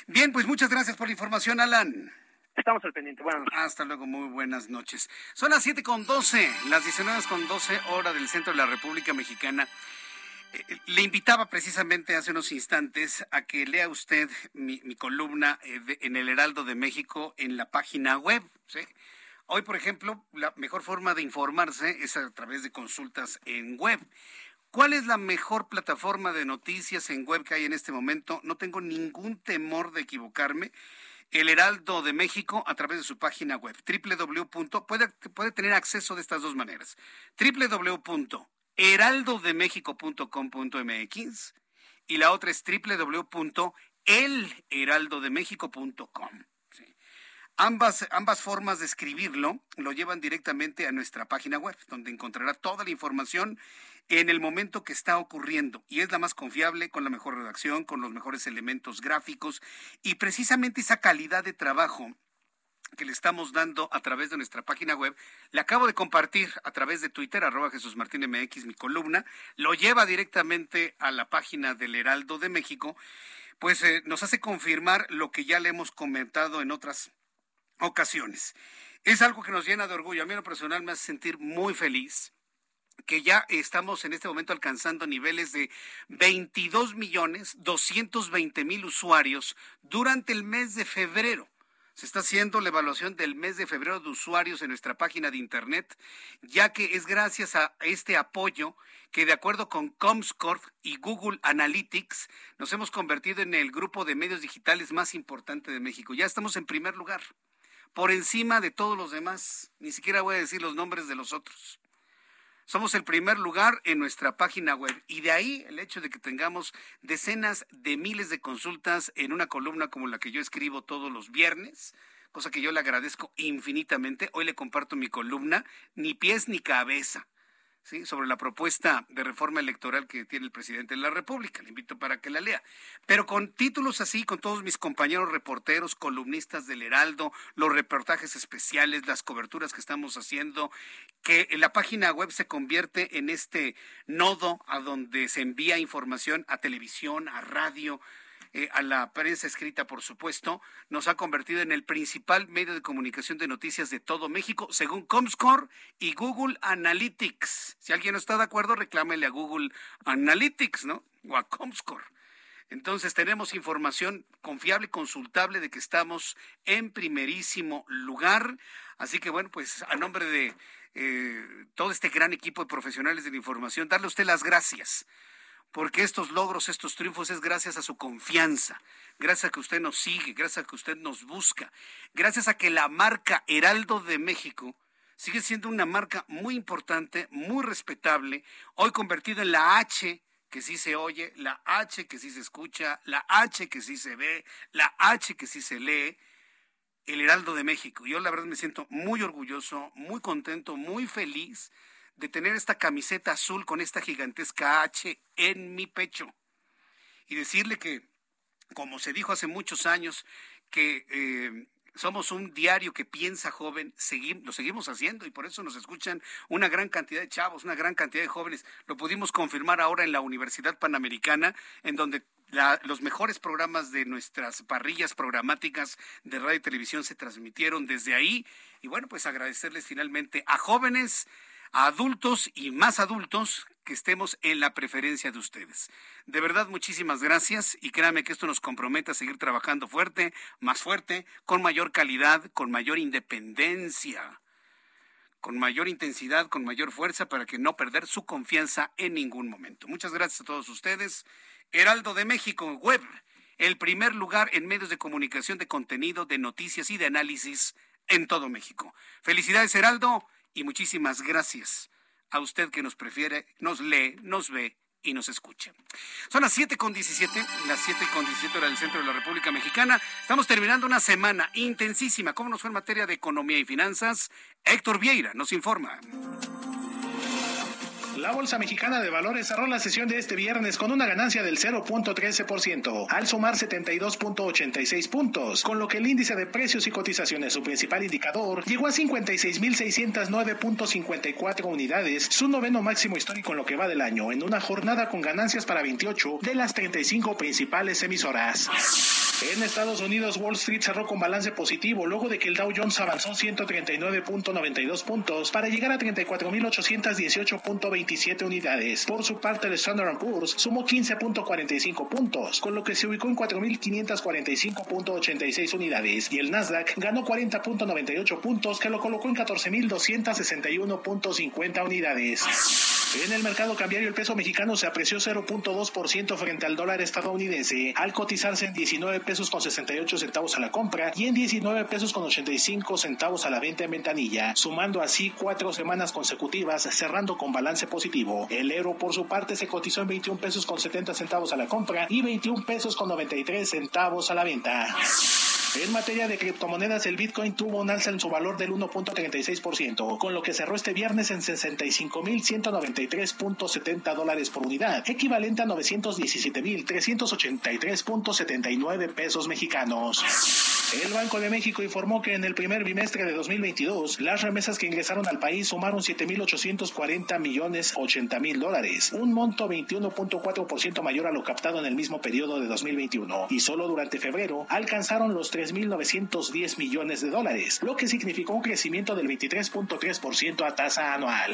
Speaker 5: Bien, pues muchas gracias por la información, Alan.
Speaker 8: Estamos al pendiente. Bueno,
Speaker 5: Hasta luego, muy buenas noches. Son las siete con doce, las 19 con 12 hora del centro de la República Mexicana. Eh, le invitaba precisamente hace unos instantes a que lea usted mi, columna eh, en el Heraldo de México en la página web. Hoy, por ejemplo, la mejor forma de informarse es a través de consultas en web. ¿Cuál es la mejor plataforma de noticias en web que hay en este momento? No tengo ningún temor de equivocarme el Heraldo de México a través de su página web, www. Puede, puede tener acceso de estas dos maneras, www.heraldodemexico.com.mx y la otra es www.elheraldodemexico.com. Ambas, ambas formas de escribirlo lo llevan directamente a nuestra página web, donde encontrará toda la información en el momento que está ocurriendo y es la más confiable, con la mejor redacción, con los mejores elementos gráficos y precisamente esa calidad de trabajo que le estamos dando a través de nuestra página web. Le acabo de compartir a través de Twitter, arroba Jesús Martín MX, mi columna. Lo lleva directamente a la página del Heraldo de México. Pues eh, nos hace confirmar lo que ya le hemos comentado en otras ocasiones. Es algo que nos llena de orgullo. A mí en lo personal me hace sentir muy feliz que ya estamos en este momento alcanzando niveles de 22 millones 220 mil usuarios durante el mes de febrero. Se está haciendo la evaluación del mes de febrero de usuarios en nuestra página de internet, ya que es gracias a este apoyo que de acuerdo con Comscore y Google Analytics nos hemos convertido en el grupo de medios digitales más importante de México. Ya estamos en primer lugar, por encima de todos los demás. Ni siquiera voy a decir los nombres de los otros. Somos el primer lugar en nuestra página web y de ahí el hecho de que tengamos decenas de miles de consultas en una columna como la que yo escribo todos los viernes, cosa que yo le agradezco infinitamente. Hoy le comparto mi columna, ni pies ni cabeza sobre la propuesta de reforma electoral que tiene el presidente de la República. Le invito para que la lea. Pero con títulos así, con todos mis compañeros reporteros, columnistas del Heraldo, los reportajes especiales, las coberturas que estamos haciendo, que la página web se convierte en este nodo a donde se envía información a televisión, a radio, eh, a la prensa escrita, por supuesto, nos ha convertido en el principal medio de comunicación de noticias de todo México, según Comscore y Google Analytics. Si alguien no está de acuerdo, reclámele a Google Analytics, ¿no? O a Comscore. Entonces tenemos información confiable, consultable de que estamos en primerísimo lugar. Así que bueno, pues a nombre de eh, todo este gran equipo de profesionales de la información, darle a usted las gracias porque estos logros, estos triunfos es gracias a su confianza, gracias a que usted nos sigue, gracias a que usted nos busca, gracias a que la marca Heraldo de México sigue siendo una marca muy importante, muy respetable, hoy convertida en la H que sí se oye, la H que sí se escucha, la H que sí se ve, la H que sí se lee, el Heraldo de México. Yo la verdad me siento muy orgulloso, muy contento, muy feliz de tener esta camiseta azul con esta gigantesca H en mi pecho y decirle que, como se dijo hace muchos años, que eh, somos un diario que piensa joven, lo seguimos haciendo y por eso nos escuchan una gran cantidad de chavos, una gran cantidad de jóvenes. Lo pudimos confirmar ahora en la Universidad Panamericana, en donde los mejores programas de nuestras parrillas programáticas de radio y televisión se transmitieron desde ahí. Y bueno, pues agradecerles finalmente a jóvenes adultos y más adultos que estemos en la preferencia de ustedes. De verdad, muchísimas gracias y créame que esto nos compromete a seguir trabajando fuerte, más fuerte, con mayor calidad, con mayor independencia, con mayor intensidad, con mayor fuerza, para que no perder su confianza en ningún momento. Muchas gracias a todos ustedes. Heraldo de México, web, el primer lugar en medios de comunicación de contenido, de noticias y de análisis en todo México. Felicidades, Heraldo, y muchísimas gracias a usted que nos prefiere, nos lee, nos ve y nos escucha. Son las 7 con 17, las 7 con 17 horas del centro de la República Mexicana. Estamos terminando una semana intensísima. ¿Cómo nos fue en materia de economía y finanzas? Héctor Vieira nos informa.
Speaker 17: La Bolsa Mexicana de Valores cerró la sesión de este viernes con una ganancia del 0.13%, al sumar 72.86 puntos, con lo que el índice de precios y cotizaciones, su principal indicador, llegó a 56.609.54 unidades, su noveno máximo histórico en lo que va del año, en una jornada con ganancias para 28 de las 35 principales emisoras. En Estados Unidos, Wall Street cerró con balance positivo luego de que el Dow Jones avanzó 139.92 puntos para llegar a 34.818.20 unidades. Por su parte, el Standard Poor's sumó 15.45 puntos, con lo que se ubicó en 4.545.86 unidades, y el Nasdaq ganó 40.98 puntos, que lo colocó en 14.261.50 unidades. En el mercado cambiario el peso mexicano se apreció 0.2% frente al dólar estadounidense, al cotizarse en 19 pesos con 68 centavos a la compra y en 19 pesos con 85 centavos a la venta en ventanilla, sumando así cuatro semanas consecutivas cerrando con balance positivo. El euro por su parte se cotizó en 21 pesos con 70 centavos a la compra y 21 pesos con 93 centavos a la venta. En materia de criptomonedas, el Bitcoin tuvo un alza en su valor del 1.36%, con lo que cerró este viernes en 65.193.70 dólares por unidad, equivalente a 917.383.79 pesos mexicanos. El Banco de México informó que en el primer bimestre de 2022, las remesas que ingresaron al país sumaron 7.840 millones 80 mil dólares, un monto 21.4% mayor a lo captado en el mismo periodo de 2021, y solo durante febrero alcanzaron los 3.910 millones de dólares, lo que significó un crecimiento del 23.3% a tasa anual.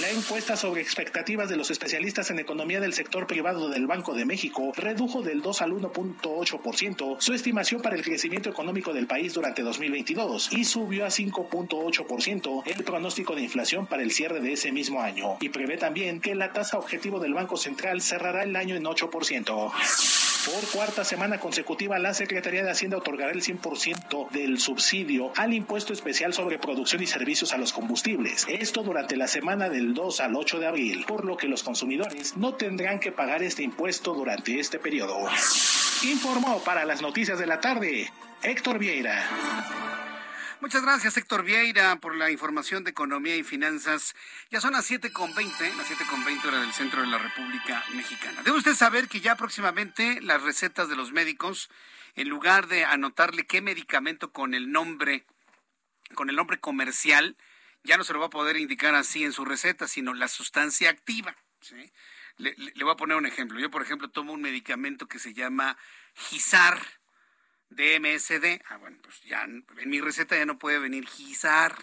Speaker 17: La encuesta sobre expectativas de los especialistas en economía del sector privado del Banco de México redujo del 2 al 1.8% su estimación para el crecimiento económico del país durante 2022 y subió a 5.8% el pronóstico de inflación para el cierre de ese mismo año y prevé también que la tasa objetivo del Banco Central cerrará el año en 8%. Por cuarta semana consecutiva, la Secretaría de Hacienda otorgará el 100% del subsidio al impuesto especial sobre producción y servicios a los combustibles. Esto durante la semana del 2 al 8 de abril, por lo que los consumidores no tendrán que pagar este impuesto durante este periodo. Informó para las noticias de la tarde Héctor Vieira.
Speaker 5: Muchas gracias, Héctor Vieira, por la información de economía y finanzas. Ya son las 7.20, las 7.20 horas del centro de la República Mexicana. Debe usted saber que ya próximamente las recetas de los médicos, en lugar de anotarle qué medicamento con el nombre, con el nombre comercial, ya no se lo va a poder indicar así en su receta, sino la sustancia activa. Le, le voy a poner un ejemplo. Yo, por ejemplo, tomo un medicamento que se llama Gizar de. Ah, bueno, pues ya en mi receta ya no puede venir Gizar,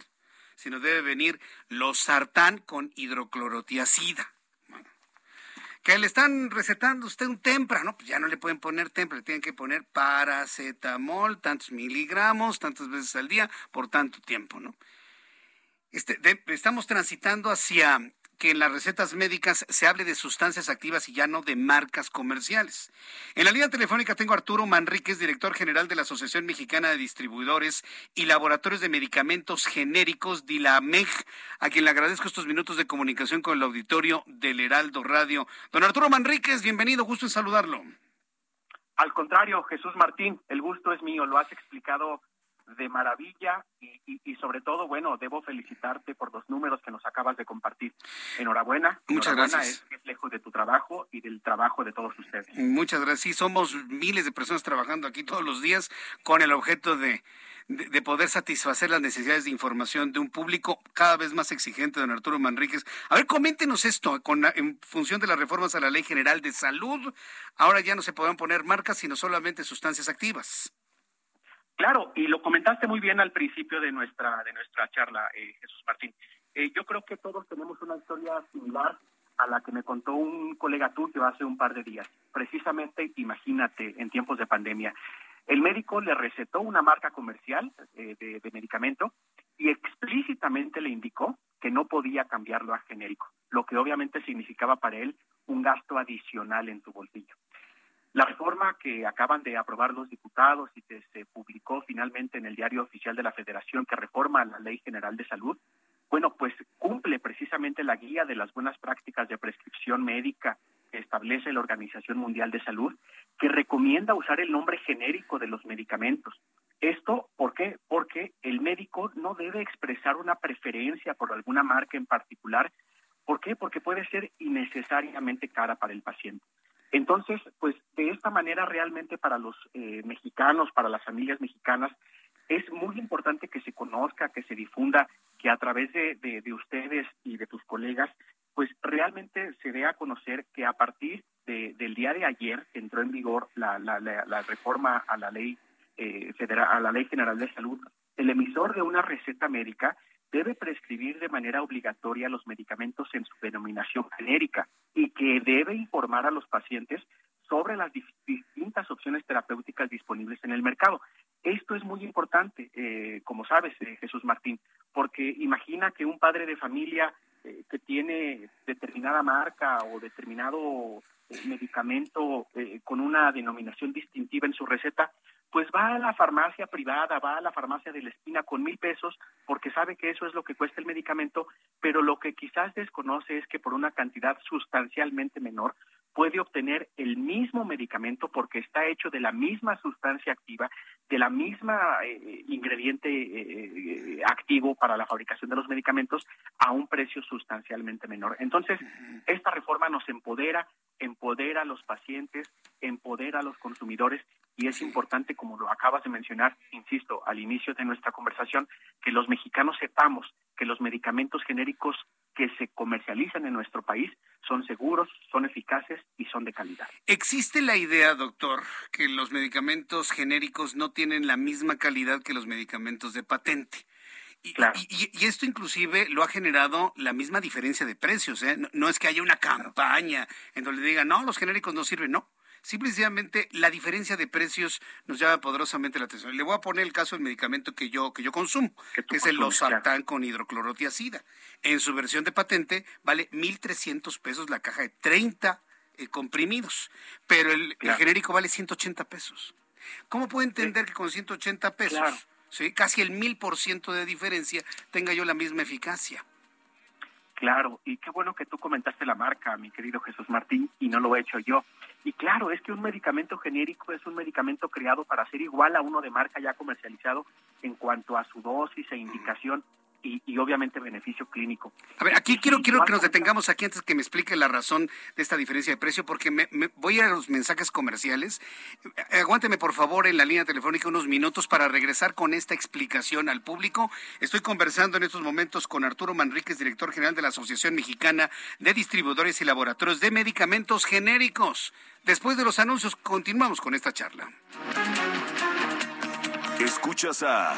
Speaker 5: sino debe venir losartán con hidroclorotiacida. Que le están recetando usted un tempra, ¿no? Pues ya no le pueden poner tempra, le tienen que poner paracetamol, tantos miligramos, tantas veces al día, por tanto tiempo, ¿no? Este, estamos transitando hacia que en las recetas médicas se hable de sustancias activas y ya no de marcas comerciales. En la línea telefónica tengo a Arturo Manríquez, director general de la Asociación Mexicana de Distribuidores y Laboratorios de Medicamentos Genéricos, DILAMEG, a quien le agradezco estos minutos de comunicación con el auditorio del Heraldo Radio. Don Arturo Manríquez, bienvenido, gusto en saludarlo.
Speaker 18: Al contrario, Jesús Martín, el gusto es mío, lo has explicado de maravilla y, sobre todo, bueno, debo felicitarte por los números que nos acabas de compartir. Enhorabuena.
Speaker 5: Muchas gracias.
Speaker 18: Es reflejo de tu trabajo y del trabajo de todos ustedes.
Speaker 5: Muchas gracias. Sí, somos miles de personas trabajando aquí todos los días con el objeto de, de, poder satisfacer las necesidades de información de un público cada vez más exigente, don Arturo Manríquez. A ver, coméntenos esto, con, en función de las reformas a la Ley General de Salud, ahora ya no se podrán poner marcas, sino solamente sustancias activas.
Speaker 18: Claro, y lo comentaste muy bien al principio de nuestra de nuestra charla, eh, Jesús Martín. Eh, yo creo que todos tenemos una historia similar a la que me contó un colega tuyo hace un par de días. Precisamente, imagínate, en tiempos de pandemia, el médico le recetó una marca comercial eh, de, medicamento y explícitamente le indicó que no podía cambiarlo a genérico, lo que obviamente significaba para él un gasto adicional en su bolsillo. La reforma que acaban de aprobar los diputados y que se publicó finalmente en el diario oficial de la Federación que reforma la Ley General de Salud, bueno, pues cumple precisamente la guía de las buenas prácticas de prescripción médica que establece la Organización Mundial de Salud, que recomienda usar el nombre genérico de los medicamentos. Esto, ¿por qué? Porque el médico no debe expresar una preferencia por alguna marca en particular. ¿Por qué? Porque puede ser innecesariamente cara para el paciente. Entonces, pues de esta manera realmente para los eh, mexicanos, para las familias mexicanas, es muy importante que se conozca, que se difunda, que a través de, de, ustedes y de tus colegas, pues realmente se dé a conocer que a partir de, del día de ayer entró en vigor la, la, la, reforma a la ley eh, federal, a la ley general de salud, el emisor de una receta médica debe prescribir de manera obligatoria los medicamentos en su denominación genérica y que debe informar a los pacientes sobre las distintas opciones terapéuticas disponibles en el mercado. Esto es muy importante, eh, como sabes, eh, Jesús Martín, porque imagina que un padre de familia eh, que tiene determinada marca o determinado medicamento con una denominación distintiva en su receta, pues va a la farmacia privada, va a la farmacia de la esquina con mil pesos porque sabe que eso es lo que cuesta el medicamento, pero lo que quizás desconoce es que por una cantidad sustancialmente menor puede obtener el mismo medicamento porque está hecho de la misma sustancia activa, de la misma eh, ingrediente eh, activo para la fabricación de los medicamentos a un precio sustancialmente menor. Entonces, esta reforma nos empodera, empodera a los pacientes, empodera a los consumidores y es importante, como lo acabas de mencionar, insisto, al inicio de nuestra conversación, que los mexicanos sepamos que los medicamentos genéricos que se comercializan en nuestro país son seguros, son eficaces y son de calidad.
Speaker 5: ¿Existe la idea, doctor, que los medicamentos genéricos no tienen la misma calidad que los medicamentos de patente? Y, y, esto inclusive lo ha generado la misma diferencia de precios. ¿eh? No, es que haya una campaña en donde digan, no, los genéricos no sirven, no. Simplemente la diferencia de precios nos llama poderosamente la atención. Le voy a poner el caso del medicamento que yo, que yo consumo, que, es el losartán con hidroclorotiazida. En su versión de patente vale 1.300 pesos la caja de 30 eh, comprimidos, pero el, genérico vale 180 pesos. ¿Cómo puedo entender que con 180 pesos, ¿sí? casi el 1000% de diferencia, tenga yo la misma eficacia?
Speaker 18: Claro, y qué bueno que tú comentaste la marca, mi querido Jesús Martín, y no lo he hecho yo. Y claro, es que un medicamento genérico es un medicamento creado para ser igual a uno de marca ya comercializado en cuanto a su dosis e indicación y, obviamente beneficio clínico.
Speaker 5: A ver, aquí quiero, quiero que nos detengamos aquí antes que me explique la razón de esta diferencia de precio, porque me, voy a los mensajes comerciales. Eh, aguánteme, por favor, en la línea telefónica unos minutos para regresar con esta explicación al público. Estoy conversando en estos momentos con Arturo Manríquez, director general de la Asociación Mexicana de Distribuidores y Laboratorios de Medicamentos Genéricos. Después de los anuncios, continuamos con esta charla.
Speaker 4: Escuchas a...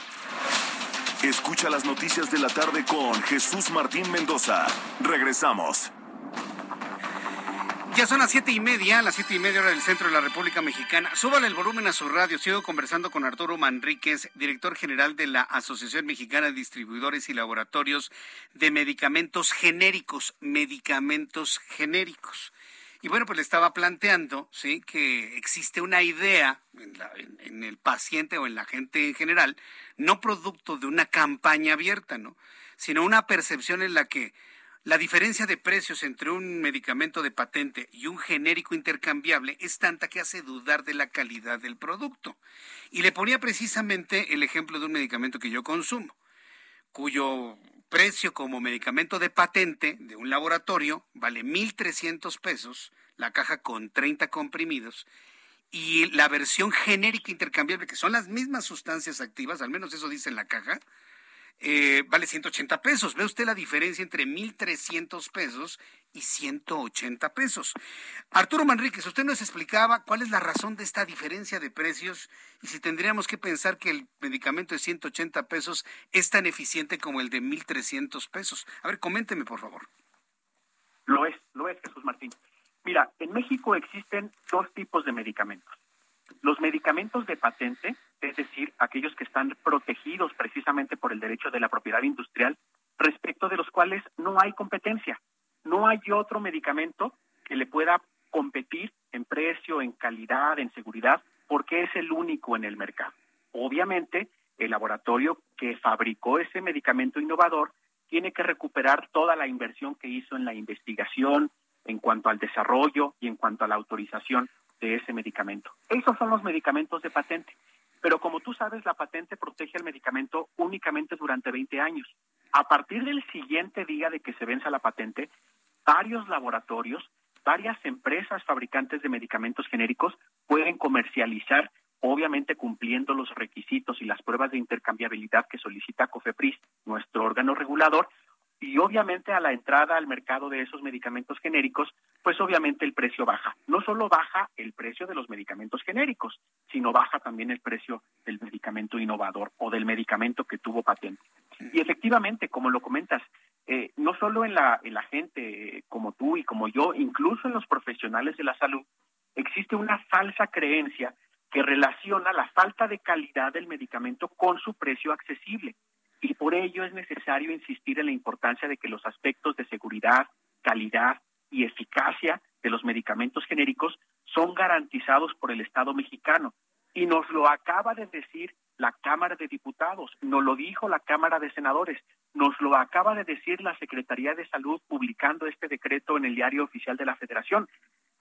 Speaker 4: Escucha las noticias de la tarde con Jesús Martín Mendoza. Regresamos.
Speaker 5: Ya son las siete y media, las siete y media hora del centro de la República Mexicana. Súbale el volumen a su radio. Sigo conversando con Arturo Manríquez, director general de la Asociación Mexicana de Distribuidores y Laboratorios de Medicamentos Genéricos. Medicamentos genéricos. Y bueno, pues le estaba planteando, ¿sí? Que existe una idea en, el paciente o en la gente en general, no producto de una campaña abierta, ¿no? Sino una percepción en la que la diferencia de precios entre un medicamento de patente y un genérico intercambiable es tanta que hace dudar de la calidad del producto. Y le ponía precisamente el ejemplo de un medicamento que yo consumo, cuyo precio como medicamento de patente de un laboratorio vale 1.300 pesos, la caja con 30 comprimidos, y la versión genérica intercambiable, que son las mismas sustancias activas, al menos eso dice en la caja, eh, vale 180 pesos. ¿Ve usted la diferencia entre 1.300 pesos y 180 pesos? Arturo Manríquez, usted nos explicaba cuál es la razón de esta diferencia de precios y si tendríamos que pensar que el medicamento de 180 pesos es tan eficiente como el de 1.300 pesos. A ver, coménteme, por favor.
Speaker 18: Lo es, lo es, Jesús Martín. Mira, en México existen dos tipos de medicamentos. Los medicamentos de patente, es decir, aquellos que están protegidos precisamente por el derecho de la propiedad industrial, respecto de los cuales no hay competencia. No hay otro medicamento que le pueda competir en precio, en calidad, en seguridad, porque es el único en el mercado. Obviamente, el laboratorio que fabricó ese medicamento innovador tiene que recuperar toda la inversión que hizo en la investigación, en cuanto al desarrollo y en cuanto a la autorización de ese medicamento. Esos son los medicamentos de patente. Pero como tú sabes, la patente protege el medicamento únicamente durante 20 años. A partir del siguiente día de que se venza la patente, varios laboratorios, varias empresas fabricantes de medicamentos genéricos pueden comercializar, obviamente cumpliendo los requisitos y las pruebas de intercambiabilidad que solicita COFEPRIS, nuestro órgano regulador, y obviamente a la entrada al mercado de esos medicamentos genéricos, pues obviamente el precio baja. No solo baja el precio de los medicamentos genéricos, sino baja también el precio del medicamento innovador o del medicamento que tuvo patente. Y efectivamente, como lo comentas, eh, no solo en la, en la gente eh, como tú y como yo, incluso en los profesionales de la salud, existe una falsa creencia que relaciona la falta de calidad del medicamento con su precio accesible y por ello es necesario insistir en la importancia de que los aspectos de seguridad, calidad y eficacia de los medicamentos genéricos son garantizados por el Estado mexicano. Y nos lo acaba de decir la Cámara de Diputados, nos lo dijo la Cámara de Senadores, nos lo acaba de decir la Secretaría de Salud publicando este decreto en el Diario Oficial de la Federación.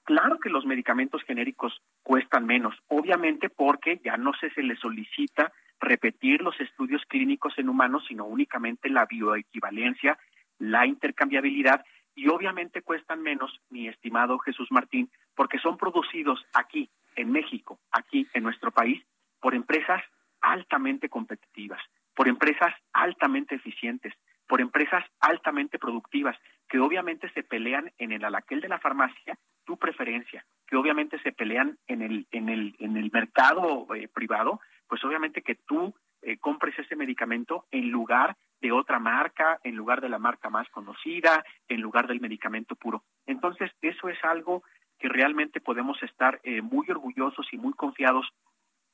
Speaker 18: Claro que los medicamentos genéricos cuestan menos, obviamente porque ya no se, se les solicita repetir los estudios clínicos en humanos, sino únicamente la bioequivalencia, la intercambiabilidad y obviamente cuestan menos, mi estimado Jesús Martín, porque son producidos aquí, en México, aquí en nuestro país, por empresas altamente competitivas, por empresas altamente eficientes, por empresas altamente productivas, que obviamente se pelean en el alaquel de la farmacia tu preferencia, que obviamente se pelean en el, en el, en el mercado eh, privado pues obviamente que tú eh, compres ese medicamento en lugar de otra marca, en lugar de la marca conocida, en lugar del medicamento puro. Entonces, eso es algo que realmente podemos estar eh, muy orgullosos y muy confiados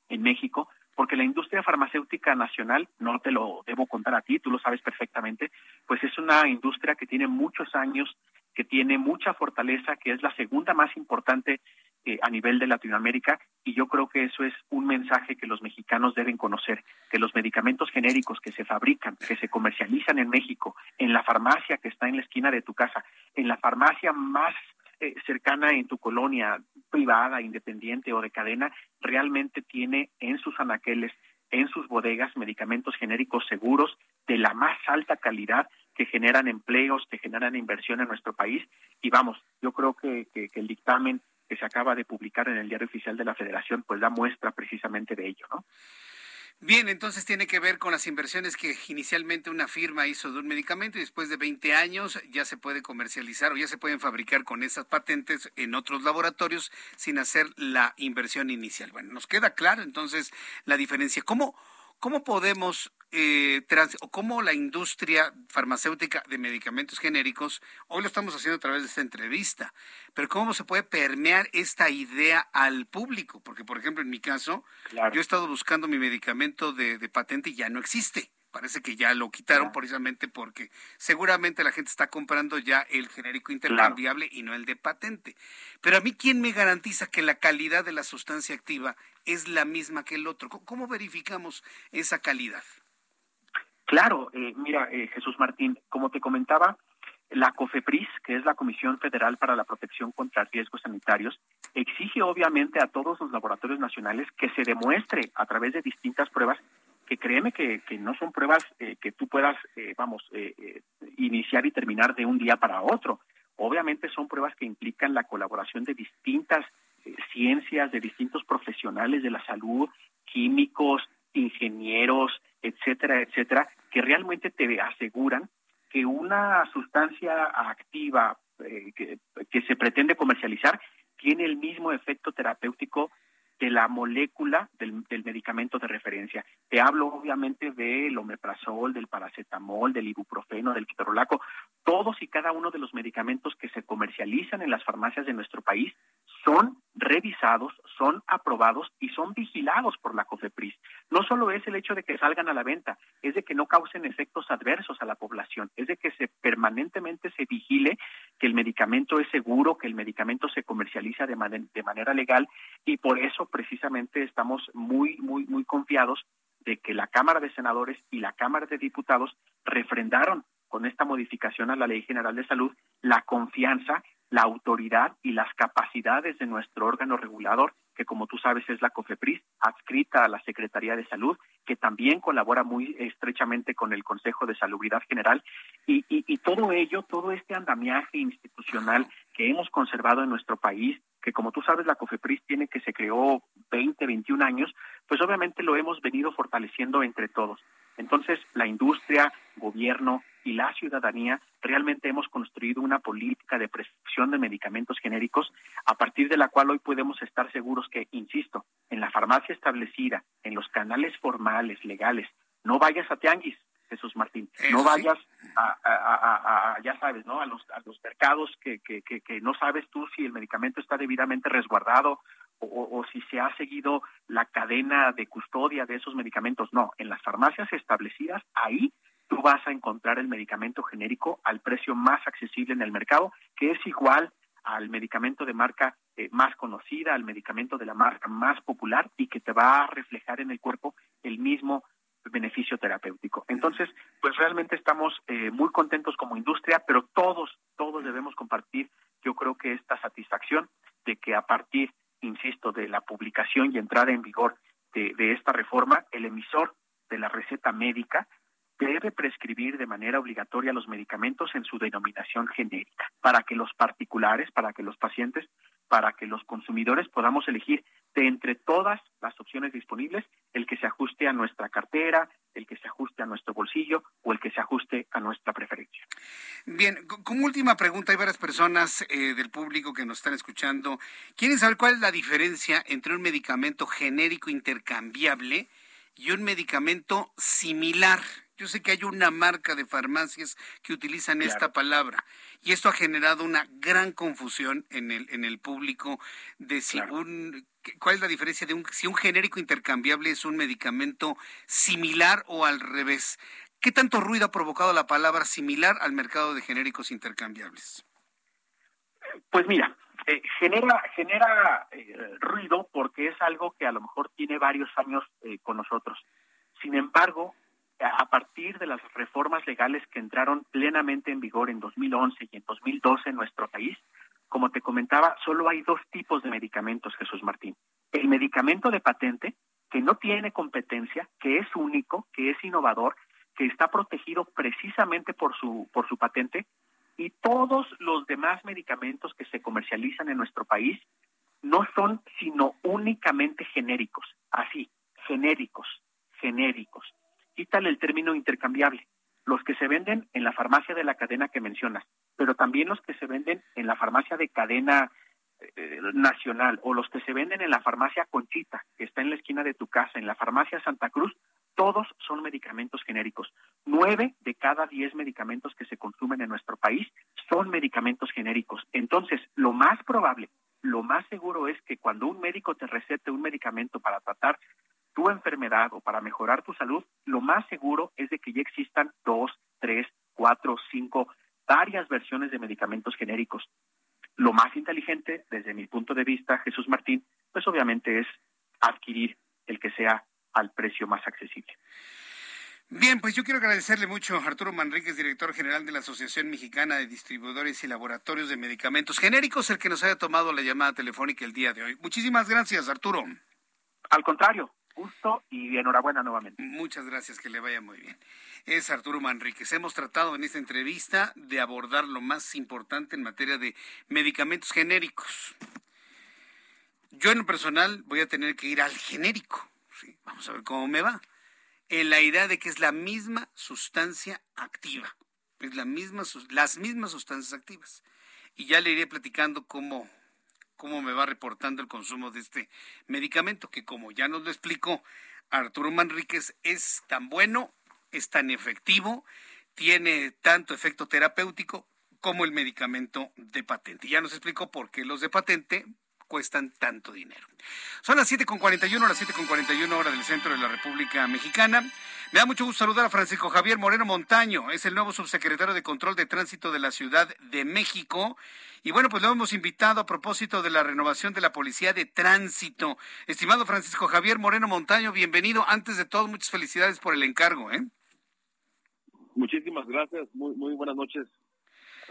Speaker 18: en México, porque la industria farmacéutica nacional, no te lo debo contar a ti, tú lo sabes perfectamente, pues es una industria que tiene muchos años, que tiene mucha fortaleza, que es la segunda más importante eh, a nivel de Latinoamérica y yo creo que eso es un mensaje que los mexicanos deben conocer, que los medicamentos genéricos que se fabrican, que se comercializan en México, en la farmacia que está en la esquina de tu casa, en la farmacia más eh, cercana en tu colonia privada, independiente o de cadena, realmente tiene en sus anaqueles, en sus bodegas, medicamentos genéricos seguros de la más alta calidad que generan empleos, que generan inversión en nuestro país. Y vamos, yo creo que el dictamen que se acaba de publicar en el diario oficial de la Federación, pues da muestra precisamente de ello, ¿no?
Speaker 5: Bien, entonces tiene que ver con las inversiones que inicialmente una firma hizo de un medicamento y después de 20 años ya se puede comercializar o ya se pueden fabricar con esas patentes en otros laboratorios sin hacer la inversión inicial. Bueno, nos queda claro entonces la diferencia. ¿Cómo, cómo podemos eh, o cómo la industria farmacéutica de medicamentos genéricos, hoy lo estamos haciendo a través de esta entrevista, pero cómo se puede permear esta idea al público, porque por ejemplo en mi caso, yo he estado buscando mi medicamento de, patente y ya no existe. Parece que ya lo quitaron precisamente porque seguramente la gente está comprando ya el genérico intercambiable y no el de patente. Pero a mí, ¿quién me garantiza que la calidad de la sustancia activa es la misma que el otro? ¿Cómo verificamos esa calidad?
Speaker 18: Claro, eh, mira, eh, Jesús Martín, como te comentaba, la COFEPRIS, que es la Comisión Federal para la Protección contra Riesgos Sanitarios, exige obviamente a todos los laboratorios nacionales que se demuestre a través de distintas pruebas que créeme que, no son pruebas eh, que tú puedas, vamos, iniciar y terminar de un día para otro. Obviamente son pruebas que implican la colaboración de distintas ciencias, de distintos profesionales de la salud, químicos, ingenieros, etcétera, etcétera, que realmente te aseguran que una sustancia activa eh, que, que se pretende comercializar tiene el mismo efecto terapéutico de la molécula del, del, medicamento de referencia. Te hablo obviamente del omeprazol, del paracetamol, del ibuprofeno, del ketorolaco. Todos y cada uno de los medicamentos que se comercializan en las farmacias de nuestro país son revisados, son aprobados y son vigilados por la COFEPRIS. No solo es el hecho de que salgan a la venta, es de que no causen efectos adversos a la población, es de que se permanentemente se vigile que el medicamento es seguro, que el medicamento se comercializa de, man de manera legal y por eso precisamente estamos muy, muy, muy confiados de que la Cámara de Senadores y la Cámara de Diputados refrendaron con esta modificación a la Ley General de Salud la confianza la autoridad y las capacidades de nuestro órgano regulador, que como tú sabes es la COFEPRIS, adscrita a la Secretaría de Salud, que también colabora muy estrechamente con el Consejo de Salubridad General, y, todo ello, todo este andamiaje institucional que hemos conservado en nuestro país, que como tú sabes la COFEPRIS tiene que se creó 20, 21 años, pues obviamente lo hemos venido fortaleciendo entre todos. Entonces, la industria, gobierno y la ciudadanía realmente hemos construido una política de prescripción de medicamentos genéricos a partir de la cual hoy podemos estar seguros que, insisto, en la farmacia establecida, en los canales formales, legales, no vayas a tianguis, Jesús Martín, no vayas a, a, a, a, ya sabes, ¿no? A los, a los mercados que, que, que, que no sabes tú si el medicamento está debidamente resguardado o, o, si se ha seguido la cadena de custodia de esos medicamentos. No, en las farmacias establecidas, ahí tú vas a encontrar el medicamento genérico al precio más accesible en el mercado, que es igual al medicamento de marca eh, más conocida, al medicamento de la marca más popular y que te va a reflejar en el cuerpo el mismo beneficio terapéutico. Entonces, pues realmente estamos eh, muy contentos como industria, pero todos, todos debemos compartir, yo creo que esta satisfacción de que a partir insisto, de la publicación y entrada en vigor de, de esta reforma, el emisor de la receta médica debe prescribir de manera obligatoria los medicamentos en su denominación genérica, para que los particulares, para que los pacientes, para que los consumidores podamos elegir de entre todas las opciones disponibles el que se ajuste a nuestra cartera, el que se ajuste a nuestro bolsillo o el que se ajuste a nuestra preferencia.
Speaker 5: Bien, como última pregunta, hay varias personas eh, del público que nos están escuchando. ¿Quieren saber cuál es la diferencia entre un medicamento genérico intercambiable y un medicamento similar? Yo sé que hay una marca de farmacias que utilizan claro. esta palabra y esto ha generado una gran confusión en el en el público de si claro. un cuál es la diferencia de un si un genérico intercambiable es un medicamento similar o al revés. ¿Qué tanto ruido ha provocado la palabra similar al mercado de genéricos intercambiables?
Speaker 18: Pues mira, eh, genera genera eh, ruido porque es algo que a lo mejor tiene varios años eh, con nosotros. Sin embargo, a partir de las reformas legales que entraron plenamente en vigor en 2011 y en 2012 en nuestro país, como te comentaba, solo hay dos tipos de medicamentos, Jesús Martín. El medicamento de patente, que no tiene competencia, que es único, que es innovador, que está protegido precisamente por su, por su patente, y todos los demás medicamentos que se comercializan en nuestro país no son sino únicamente genéricos, así, genéricos, genéricos quítale el término intercambiable. Los que se venden en la farmacia de la cadena que mencionas, pero también los que se venden en la farmacia de cadena eh, nacional o los que se venden en la farmacia Conchita, que está en la esquina de tu casa, en la farmacia Santa Cruz, todos son medicamentos genéricos. Nueve de cada diez medicamentos que se consumen en nuestro país son medicamentos genéricos. Entonces, lo más probable, lo más seguro es que cuando un médico te recete un medicamento para tratar tu enfermedad o para mejorar tu salud, lo más seguro es de que ya existan dos, tres, cuatro, cinco, varias versiones de medicamentos genéricos. Lo más inteligente, desde mi punto de vista, Jesús Martín, pues obviamente es adquirir el que sea al precio más accesible.
Speaker 5: Bien, pues yo quiero agradecerle mucho a Arturo Manríquez, director general de la Asociación Mexicana de Distribuidores y Laboratorios de Medicamentos Genéricos, el que nos haya tomado la llamada telefónica el día de hoy. Muchísimas gracias, Arturo.
Speaker 18: Al contrario, gusto y enhorabuena nuevamente.
Speaker 5: Muchas gracias, que le vaya muy bien. Es Arturo Manríquez. Hemos tratado en esta entrevista de abordar lo más importante en materia de medicamentos genéricos. Yo en lo personal voy a tener que ir al genérico. vamos a ver cómo me va. En la idea de que es la misma sustancia activa, es la misma, las mismas sustancias activas. Y ya le iré platicando cómo, cómo me va reportando el consumo de este medicamento, que como ya nos lo explicó Arturo Manríquez, es tan bueno, es tan efectivo, tiene tanto efecto terapéutico como el medicamento de patente. Ya nos explicó por qué los de patente cuestan tanto dinero. Son las 7.41, las 7.41 horas del centro de la República Mexicana. Me da mucho gusto saludar a Francisco Javier Moreno Montaño, es el nuevo subsecretario de Control de Tránsito de la Ciudad de México. Y bueno, pues lo hemos invitado a propósito de la renovación de la Policía de Tránsito. Estimado Francisco Javier Moreno Montaño, bienvenido. Antes de todo, muchas felicidades por el encargo. ¿eh?
Speaker 19: Muchísimas gracias, muy, muy buenas noches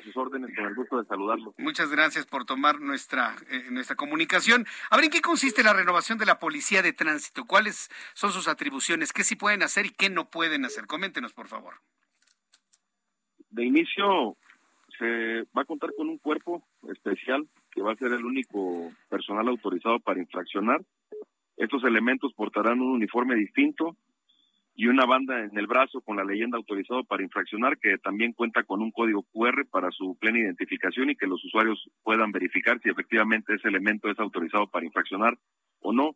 Speaker 19: sus órdenes, con el gusto de saludarlo.
Speaker 5: Muchas gracias por tomar nuestra, eh, nuestra comunicación. A ver, ¿en qué consiste la renovación de la Policía de Tránsito? ¿Cuáles son sus atribuciones? ¿Qué sí pueden hacer y qué no pueden hacer? Coméntenos, por favor.
Speaker 19: De inicio, se va a contar con un cuerpo especial que va a ser el único personal autorizado para infraccionar. Estos elementos portarán un uniforme distinto, y una banda en el brazo con la leyenda autorizado para infraccionar, que también cuenta con un código QR para su plena identificación y que los usuarios puedan verificar si efectivamente ese elemento es autorizado para infraccionar o no.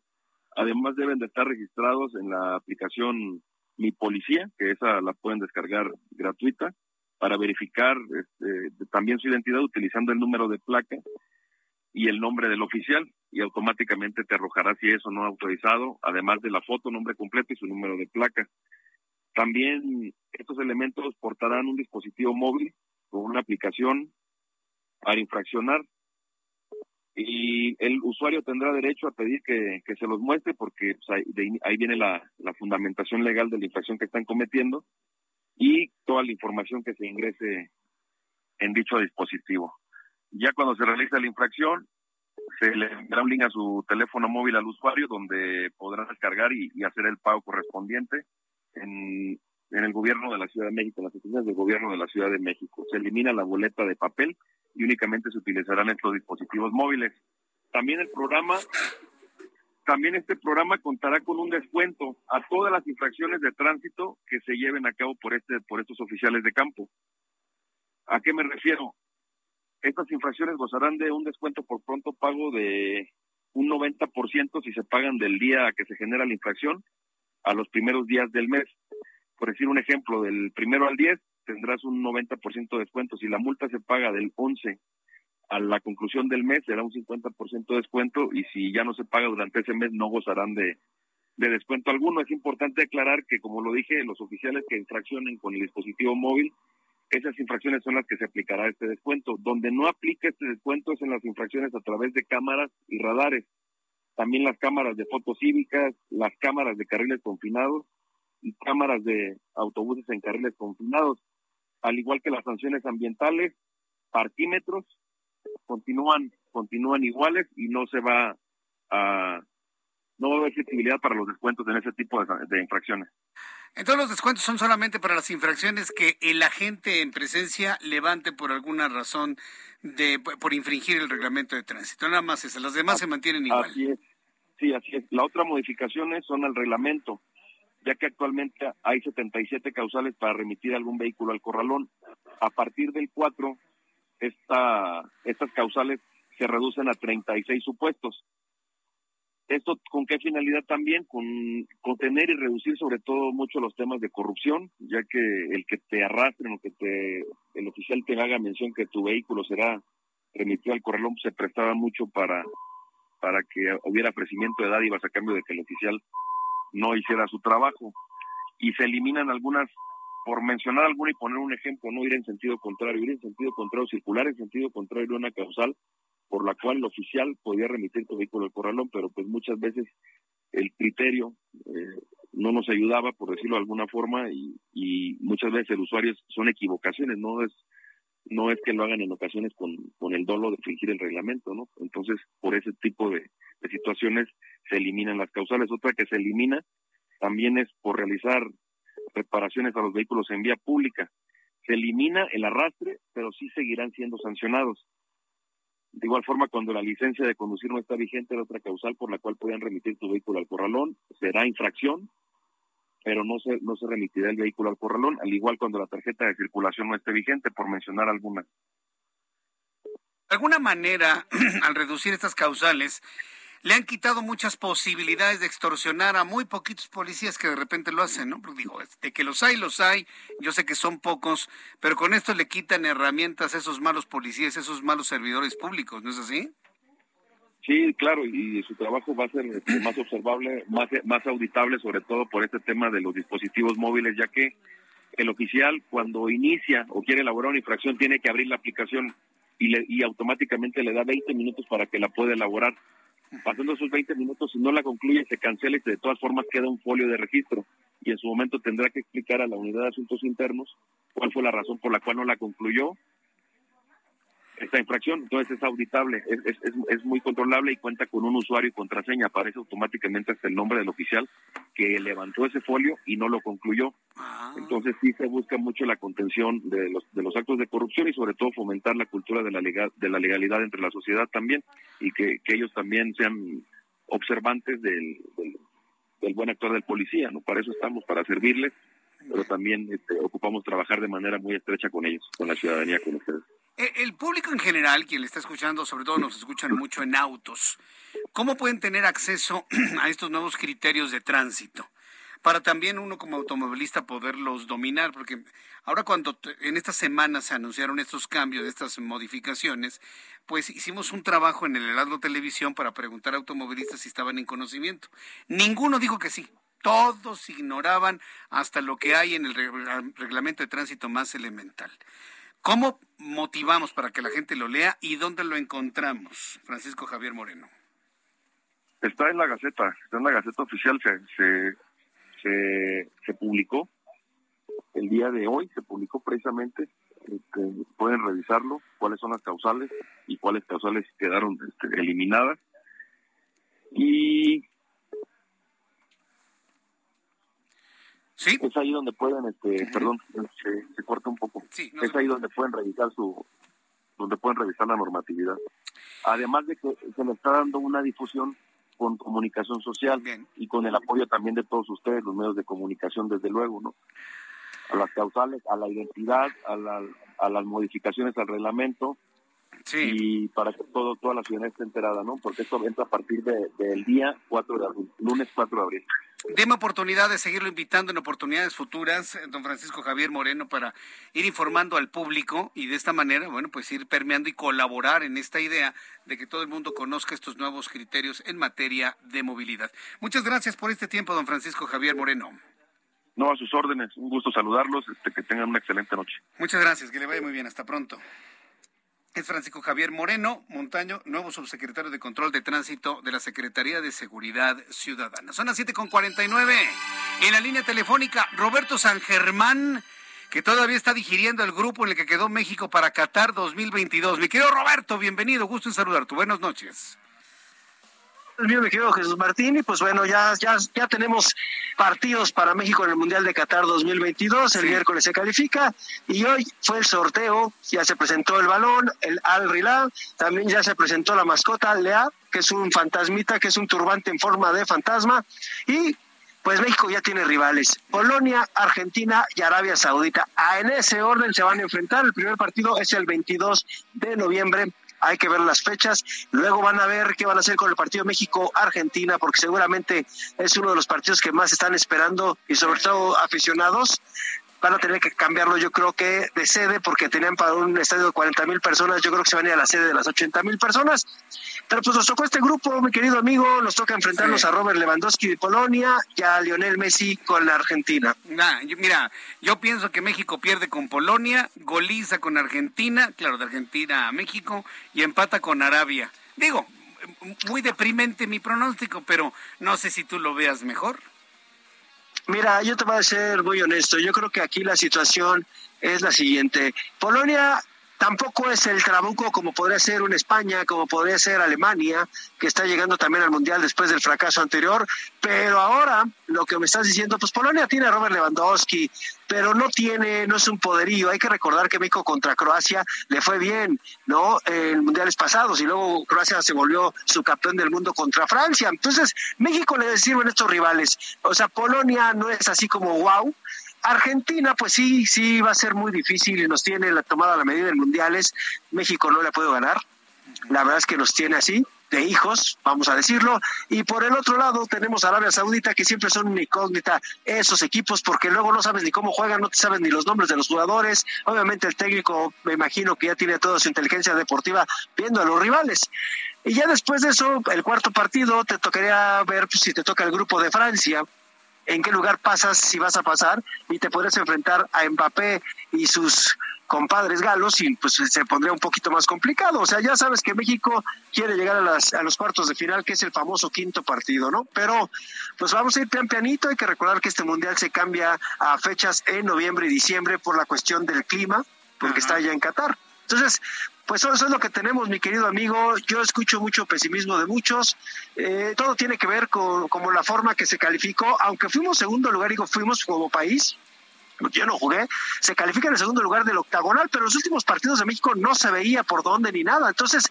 Speaker 19: Además deben de estar registrados en la aplicación Mi Policía, que esa la pueden descargar gratuita, para verificar este, también su identidad utilizando el número de placa y el nombre del oficial y automáticamente te arrojará si es o no autorizado, además de la foto, nombre completo y su número de placa. También estos elementos portarán un dispositivo móvil con una aplicación para infraccionar y el usuario tendrá derecho a pedir que, se los muestre porque pues, ahí, viene la, la fundamentación legal de la infracción que están cometiendo y toda la información que se ingrese en dicho dispositivo. Ya cuando se realiza la infracción, se le enviará un link a su teléfono móvil al usuario donde podrá descargar y, hacer el pago correspondiente en, el gobierno de la Ciudad de México, en las oficinas del gobierno de la Ciudad de México. Se elimina la boleta de papel y únicamente se utilizarán estos dispositivos móviles. También el programa, también este programa contará con un descuento a todas las infracciones de tránsito que se lleven a cabo por este, por estos oficiales de campo. ¿A qué me refiero? Estas infracciones gozarán de un descuento por pronto pago de un 90% si se pagan del día que se genera la infracción a los primeros días del mes. Por decir un ejemplo, del primero al 10 tendrás un 90% de descuento. Si la multa se paga del 11 a la conclusión del mes, será un 50% de descuento y si ya no se paga durante ese mes, no gozarán de, de descuento alguno. Es importante aclarar que, como lo dije, los oficiales que infraccionen con el dispositivo móvil esas infracciones son las que se aplicará este descuento. Donde no aplica este descuento es en las infracciones a través de cámaras y radares. También las cámaras de fotos cívicas, las cámaras de carriles confinados y cámaras de autobuses en carriles confinados. Al igual que las sanciones ambientales, parquímetros continúan, continúan iguales y no se va a, no va a haber flexibilidad para los descuentos en ese tipo de infracciones.
Speaker 5: Entonces los descuentos son solamente para las infracciones que el agente en presencia levante por alguna razón de por infringir el reglamento de tránsito. Nada más esas, las demás se mantienen igual.
Speaker 19: Así es. Sí, así es. La otra modificación son al reglamento, ya que actualmente hay 77 causales para remitir algún vehículo al corralón. A partir del 4, esta, estas causales se reducen a 36 supuestos. ¿Esto con qué finalidad también? Con contener y reducir sobre todo mucho los temas de corrupción, ya que el que te arrastren o que te, el oficial te haga mención que tu vehículo será remitido al corralón, se prestaba mucho para, para que hubiera ofrecimiento de dádivas a cambio de que el oficial no hiciera su trabajo. Y se eliminan algunas, por mencionar alguna y poner un ejemplo, no ir en sentido contrario, ir en sentido contrario, circular en sentido contrario una causal por la cual el oficial podía remitir tu vehículo al corralón, pero pues muchas veces el criterio eh, no nos ayudaba, por decirlo de alguna forma, y, muchas veces el usuario son equivocaciones, no es no es que lo hagan en ocasiones con, con el dolo de fingir el reglamento, ¿no? Entonces, por ese tipo de, de situaciones se eliminan las causales. Otra que se elimina también es por realizar reparaciones a los vehículos en vía pública. Se elimina el arrastre, pero sí seguirán siendo sancionados De igual forma, cuando la licencia de conducir no está vigente, la otra causal por la cual pueden remitir tu vehículo al corralón será infracción, pero no se, no se remitirá el vehículo al corralón, al igual cuando la tarjeta de circulación no esté vigente, por mencionar alguna.
Speaker 5: De alguna manera, al reducir estas causales, le han quitado muchas posibilidades de extorsionar a muy poquitos policías que de repente lo hacen, ¿no? Porque digo, de que los hay, los hay, yo sé que son pocos, pero con esto le quitan herramientas a esos malos policías, a esos malos servidores públicos, ¿no es así?
Speaker 19: Sí, claro, y su trabajo va a ser este, más observable, más, más auditable, sobre todo por este tema de los dispositivos móviles, ya que el oficial cuando inicia o quiere elaborar una infracción tiene que abrir la aplicación y, le, y automáticamente le da 20 minutos para que la pueda elaborar. Pasando esos 20 minutos, si no la concluye, se cancela y de todas formas queda un folio de registro. Y en su momento tendrá que explicar a la unidad de asuntos internos cuál fue la razón por la cual no la concluyó esta infracción. Entonces es auditable, es, es, es, muy controlable y cuenta con un usuario y contraseña. Aparece automáticamente hasta el nombre del oficial que levantó ese folio y no lo concluyó. Entonces sí se busca mucho la contención de los, de los actos de corrupción y sobre todo fomentar la cultura de la, legal, de la legalidad entre la sociedad también y que, que ellos también sean observantes del, del, buen actor del policía. no Para eso estamos, para servirles, pero también este, ocupamos trabajar de manera muy estrecha con ellos, con la ciudadanía, con ustedes.
Speaker 5: Eh, el público en general, quien le está escuchando, sobre todo nos escuchan mucho en autos, ¿cómo pueden tener acceso a estos nuevos criterios de tránsito? Para también uno como automovilista poderlos dominar, porque ahora cuando en esta semana se anunciaron estos cambios, estas modificaciones, pues hicimos un trabajo en el Heraldo Televisión para preguntar a automovilistas si estaban en conocimiento. Ninguno dijo que sí. Todos ignoraban hasta lo que hay en el reglamento de tránsito más elemental. ¿Cómo motivamos para que la gente lo lea y dónde lo encontramos, Francisco Javier Moreno?
Speaker 19: Está en la Gaceta, está en la Gaceta Oficial, se, se, se, publicó el día de hoy, se publicó precisamente, este, pueden revisarlo, cuáles son las causales y cuáles causales quedaron este, eliminadas. Y
Speaker 5: Sí.
Speaker 19: Es ahí donde pueden, este, perdón, se, corta un poco. es ahí donde pueden revisar su, donde pueden revisar la normatividad. Además de que se le está dando una difusión con comunicación social y con el apoyo también de todos ustedes, los medios de comunicación, desde luego, ¿no? A las causales, a la identidad, a, la, a las modificaciones al reglamento, y para que todo, toda la ciudadanía esté enterada, ¿no? Porque esto entra a partir del día 4 de abril, lunes 4 de abril.
Speaker 5: Deme oportunidad de seguirlo invitando en oportunidades futuras, eh, don Francisco Javier Moreno, para ir informando al público y de esta manera, bueno, pues ir permeando y colaborar en esta idea de que todo el mundo conozca estos nuevos criterios en materia de movilidad. Muchas gracias por este tiempo, don Francisco Javier Moreno.
Speaker 19: No, a sus órdenes. Un gusto saludarlos. Este, que tengan una excelente noche.
Speaker 5: Muchas gracias. Que le vaya muy bien. Hasta pronto. Es Francisco Javier Moreno Montaño, nuevo subsecretario de Control de Tránsito de la Secretaría de Seguridad Ciudadana. Son las 7.49. En la línea telefónica, Roberto San Germán, que todavía está digiriendo el grupo en el que quedó México para Qatar 2022. Mi querido Roberto, bienvenido, gusto en saludarte. Buenas noches
Speaker 20: mío, mi querido Jesús Martín, y pues bueno, ya, ya, ya tenemos partidos para México en el Mundial de Qatar 2022, el miércoles se califica, y hoy fue el sorteo, ya se presentó el balón, el Al Rilá, también ya se presentó la mascota Lea, que es un fantasmita, que es un turbante en forma de fantasma, y pues México ya tiene rivales, Polonia, Argentina y Arabia Saudita. En ese orden se van a enfrentar, el primer partido es el 22 de noviembre hay que ver las fechas. Luego van a ver qué van a hacer con el partido México-Argentina, porque seguramente es uno de los partidos que más están esperando y sobre todo aficionados van a tener que cambiarlo yo creo que de sede porque tenían para un estadio de 40 mil personas, yo creo que se van a ir a la sede de las 80 mil personas. Pero pues nos tocó este grupo, mi querido amigo, nos toca enfrentarnos a Robert Lewandowski de Polonia y a Lionel Messi con la Argentina.
Speaker 5: mira, yo pienso que México pierde con Polonia, goliza con Argentina, claro, de Argentina a México, y empata con Arabia. Digo, muy deprimente mi pronóstico, pero no sé si tú lo veas mejor.
Speaker 20: Mira, yo te voy a ser muy honesto. Yo creo que aquí la situación es la siguiente. Polonia Tampoco es el trabuco como podría ser una España, como podría ser Alemania, que está llegando también al Mundial después del fracaso anterior. Pero ahora, lo que me estás diciendo, pues Polonia tiene a Robert Lewandowski, pero no tiene, no es un poderío. Hay que recordar que México contra Croacia le fue bien, ¿no? En mundiales pasados y luego Croacia se volvió su campeón del mundo contra Francia. Entonces, México le sirven estos rivales. O sea, Polonia no es así como wow, Argentina, pues sí, sí va a ser muy difícil y nos tiene la tomada la medida en mundiales. México no le puede ganar. La verdad es que nos tiene así, de hijos, vamos a decirlo. Y por el otro lado tenemos Arabia Saudita, que siempre son una incógnita esos equipos, porque luego no sabes ni cómo juegan, no te sabes ni los nombres de los jugadores. Obviamente el técnico, me imagino que ya tiene toda su inteligencia deportiva viendo a los rivales. Y ya después de eso, el cuarto partido, te tocaría ver si te toca el grupo de Francia, en qué lugar pasas, si vas a pasar, y te podrás enfrentar a Mbappé y sus compadres galos y pues se pondría un poquito más complicado. O sea, ya sabes que México quiere llegar a, las, a los cuartos de final, que es el famoso quinto partido, ¿no? Pero pues vamos a ir pian pianito, hay que recordar que este mundial se cambia a fechas en noviembre y diciembre por la cuestión del clima, porque está ya en Qatar. Entonces, pues eso es lo que tenemos, mi querido amigo. Yo escucho mucho pesimismo de muchos. Eh, todo tiene que ver con como la forma que se calificó. Aunque fuimos segundo lugar, digo, fuimos como país, yo no jugué, se califica en el segundo lugar del octagonal, pero los últimos partidos de México no se veía por dónde ni nada. Entonces,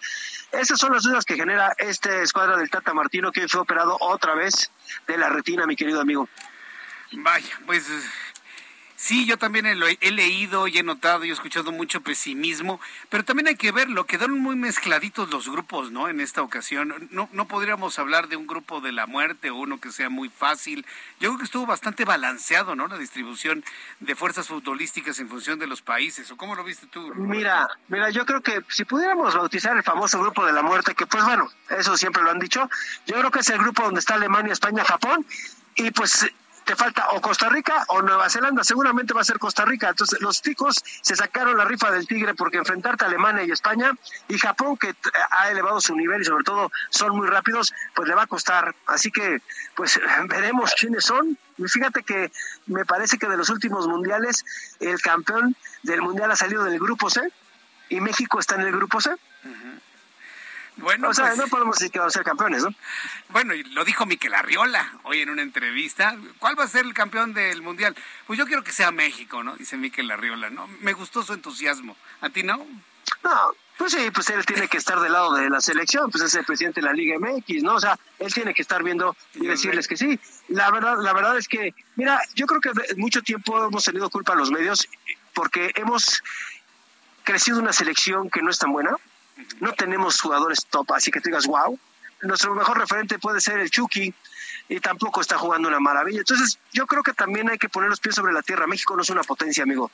Speaker 20: esas son las dudas que genera este escuadra del Tata Martino, que hoy fue operado otra vez de la retina, mi querido amigo.
Speaker 5: Vaya, pues Sí, yo también he, leído y he notado y he escuchado mucho pesimismo, pero también hay que verlo, quedaron muy mezcladitos los grupos, ¿no? En esta ocasión, no, no podríamos hablar de un grupo de la muerte o uno que sea muy fácil. Yo creo que estuvo bastante balanceado, ¿no? La distribución de fuerzas futbolísticas en función de los países, ¿o cómo lo viste tú?
Speaker 20: Mira, mira, yo creo que si pudiéramos bautizar el famoso grupo de la muerte, que pues bueno, eso siempre lo han dicho, yo creo que es el grupo donde está Alemania, España, Japón, y pues te falta o Costa Rica o Nueva Zelanda, seguramente va a ser Costa Rica. Entonces los ticos se sacaron la rifa del tigre porque enfrentarte a Alemania y España y Japón, que ha elevado su nivel y sobre todo son muy rápidos, pues le va a costar. Así que pues veremos quiénes son. Y fíjate que me parece que de los últimos mundiales el campeón del mundial ha salido del grupo C y México está en el grupo C.
Speaker 5: Bueno,
Speaker 20: o sea,
Speaker 5: pues-
Speaker 20: no podemos decir que van a ser campeones, ¿no?
Speaker 5: Bueno, y lo dijo Miquel Arriola hoy en una entrevista. ¿Cuál va a ser el campeón del mundial? Pues yo quiero que sea México, ¿no? Dice Miquel Arriola, ¿no? Me gustó su entusiasmo. ¿A ti no?
Speaker 20: No, pues sí, pues él tiene que estar del lado de la selección, pues es el presidente de la Liga MX, ¿no? O sea, él tiene que estar viendo y decirles que sí. La verdad, la verdad es que, mira, yo creo que mucho tiempo hemos tenido culpa a los medios porque hemos crecido una selección que no es tan buena. No tenemos jugadores top, así que tú digas, wow. Nuestro mejor referente puede ser el Chucky y tampoco está jugando una maravilla. Entonces, yo creo que también hay que poner los pies sobre la tierra. México no es una potencia, amigo.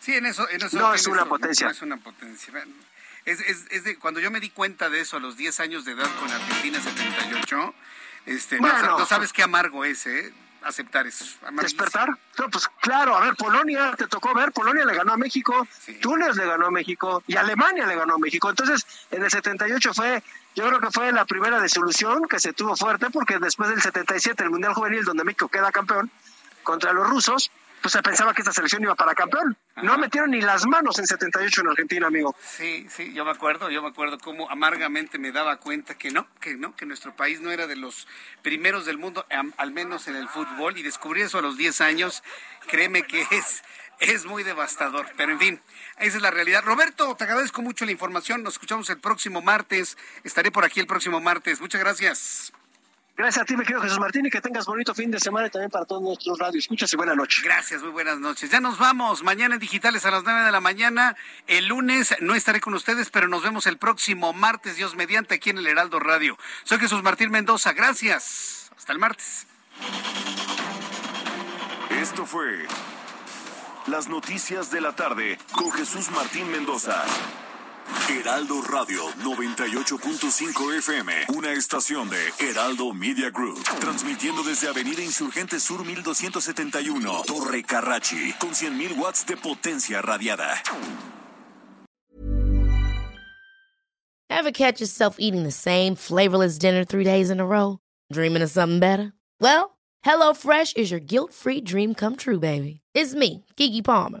Speaker 5: Sí, en eso, en eso
Speaker 20: No es una
Speaker 5: eso,
Speaker 20: potencia.
Speaker 5: No es una potencia. Es, es, es de, cuando yo me di cuenta de eso a los 10 años de edad con Argentina 78, este, no,
Speaker 20: Bueno.
Speaker 5: sa- no sabes qué amargo es, ¿eh? Aceptar eso.
Speaker 20: ¿Despertar? No, pues claro, a ver, Polonia, te tocó ver, Polonia le ganó a México, Túnez le ganó a México y Alemania le ganó a México. Entonces, en el 78 fue, yo creo que fue la primera disolución que se tuvo fuerte porque después del 77, el Mundial Juvenil, donde México queda campeón contra los rusos, pues se pensaba que esta selección iba para campeón. No metieron ni las manos en 78 en Argentina, amigo.
Speaker 5: Sí, sí, yo me acuerdo, yo me acuerdo cómo amargamente me daba cuenta que no, que no, que nuestro país no era de los primeros del mundo, al menos en el fútbol, y descubrí eso a los 10 años, créeme que es, es muy devastador, pero en fin, esa es la realidad. Roberto, te agradezco mucho la información, nos escuchamos el próximo martes, estaré por aquí el próximo martes, muchas gracias.
Speaker 20: Gracias a ti, mi querido Jesús Martín, y que tengas bonito fin de semana y también para todos nuestros radios. Escuchas y buena noche.
Speaker 5: Gracias, muy buenas noches. Ya nos vamos. Mañana en Digitales a las 9 de la mañana. El lunes no estaré con ustedes, pero nos vemos el próximo martes, Dios mediante, aquí en el Heraldo Radio. Soy Jesús Martín Mendoza. Gracias. Hasta el martes.
Speaker 4: Esto fue Las Noticias de la Tarde con Jesús Martín Mendoza. Heraldo Radio 98.5 FM, una estación de Heraldo Media Group, transmitiendo desde Avenida Insurgente Sur 1271, Torre Carrachi, con 100.000 watts de potencia radiada.
Speaker 21: Ever catch yourself eating the same flavorless dinner three days in a row? Dreaming of something better? Well, HelloFresh is your guilt free dream come true, baby. It's me, Kiki Palmer.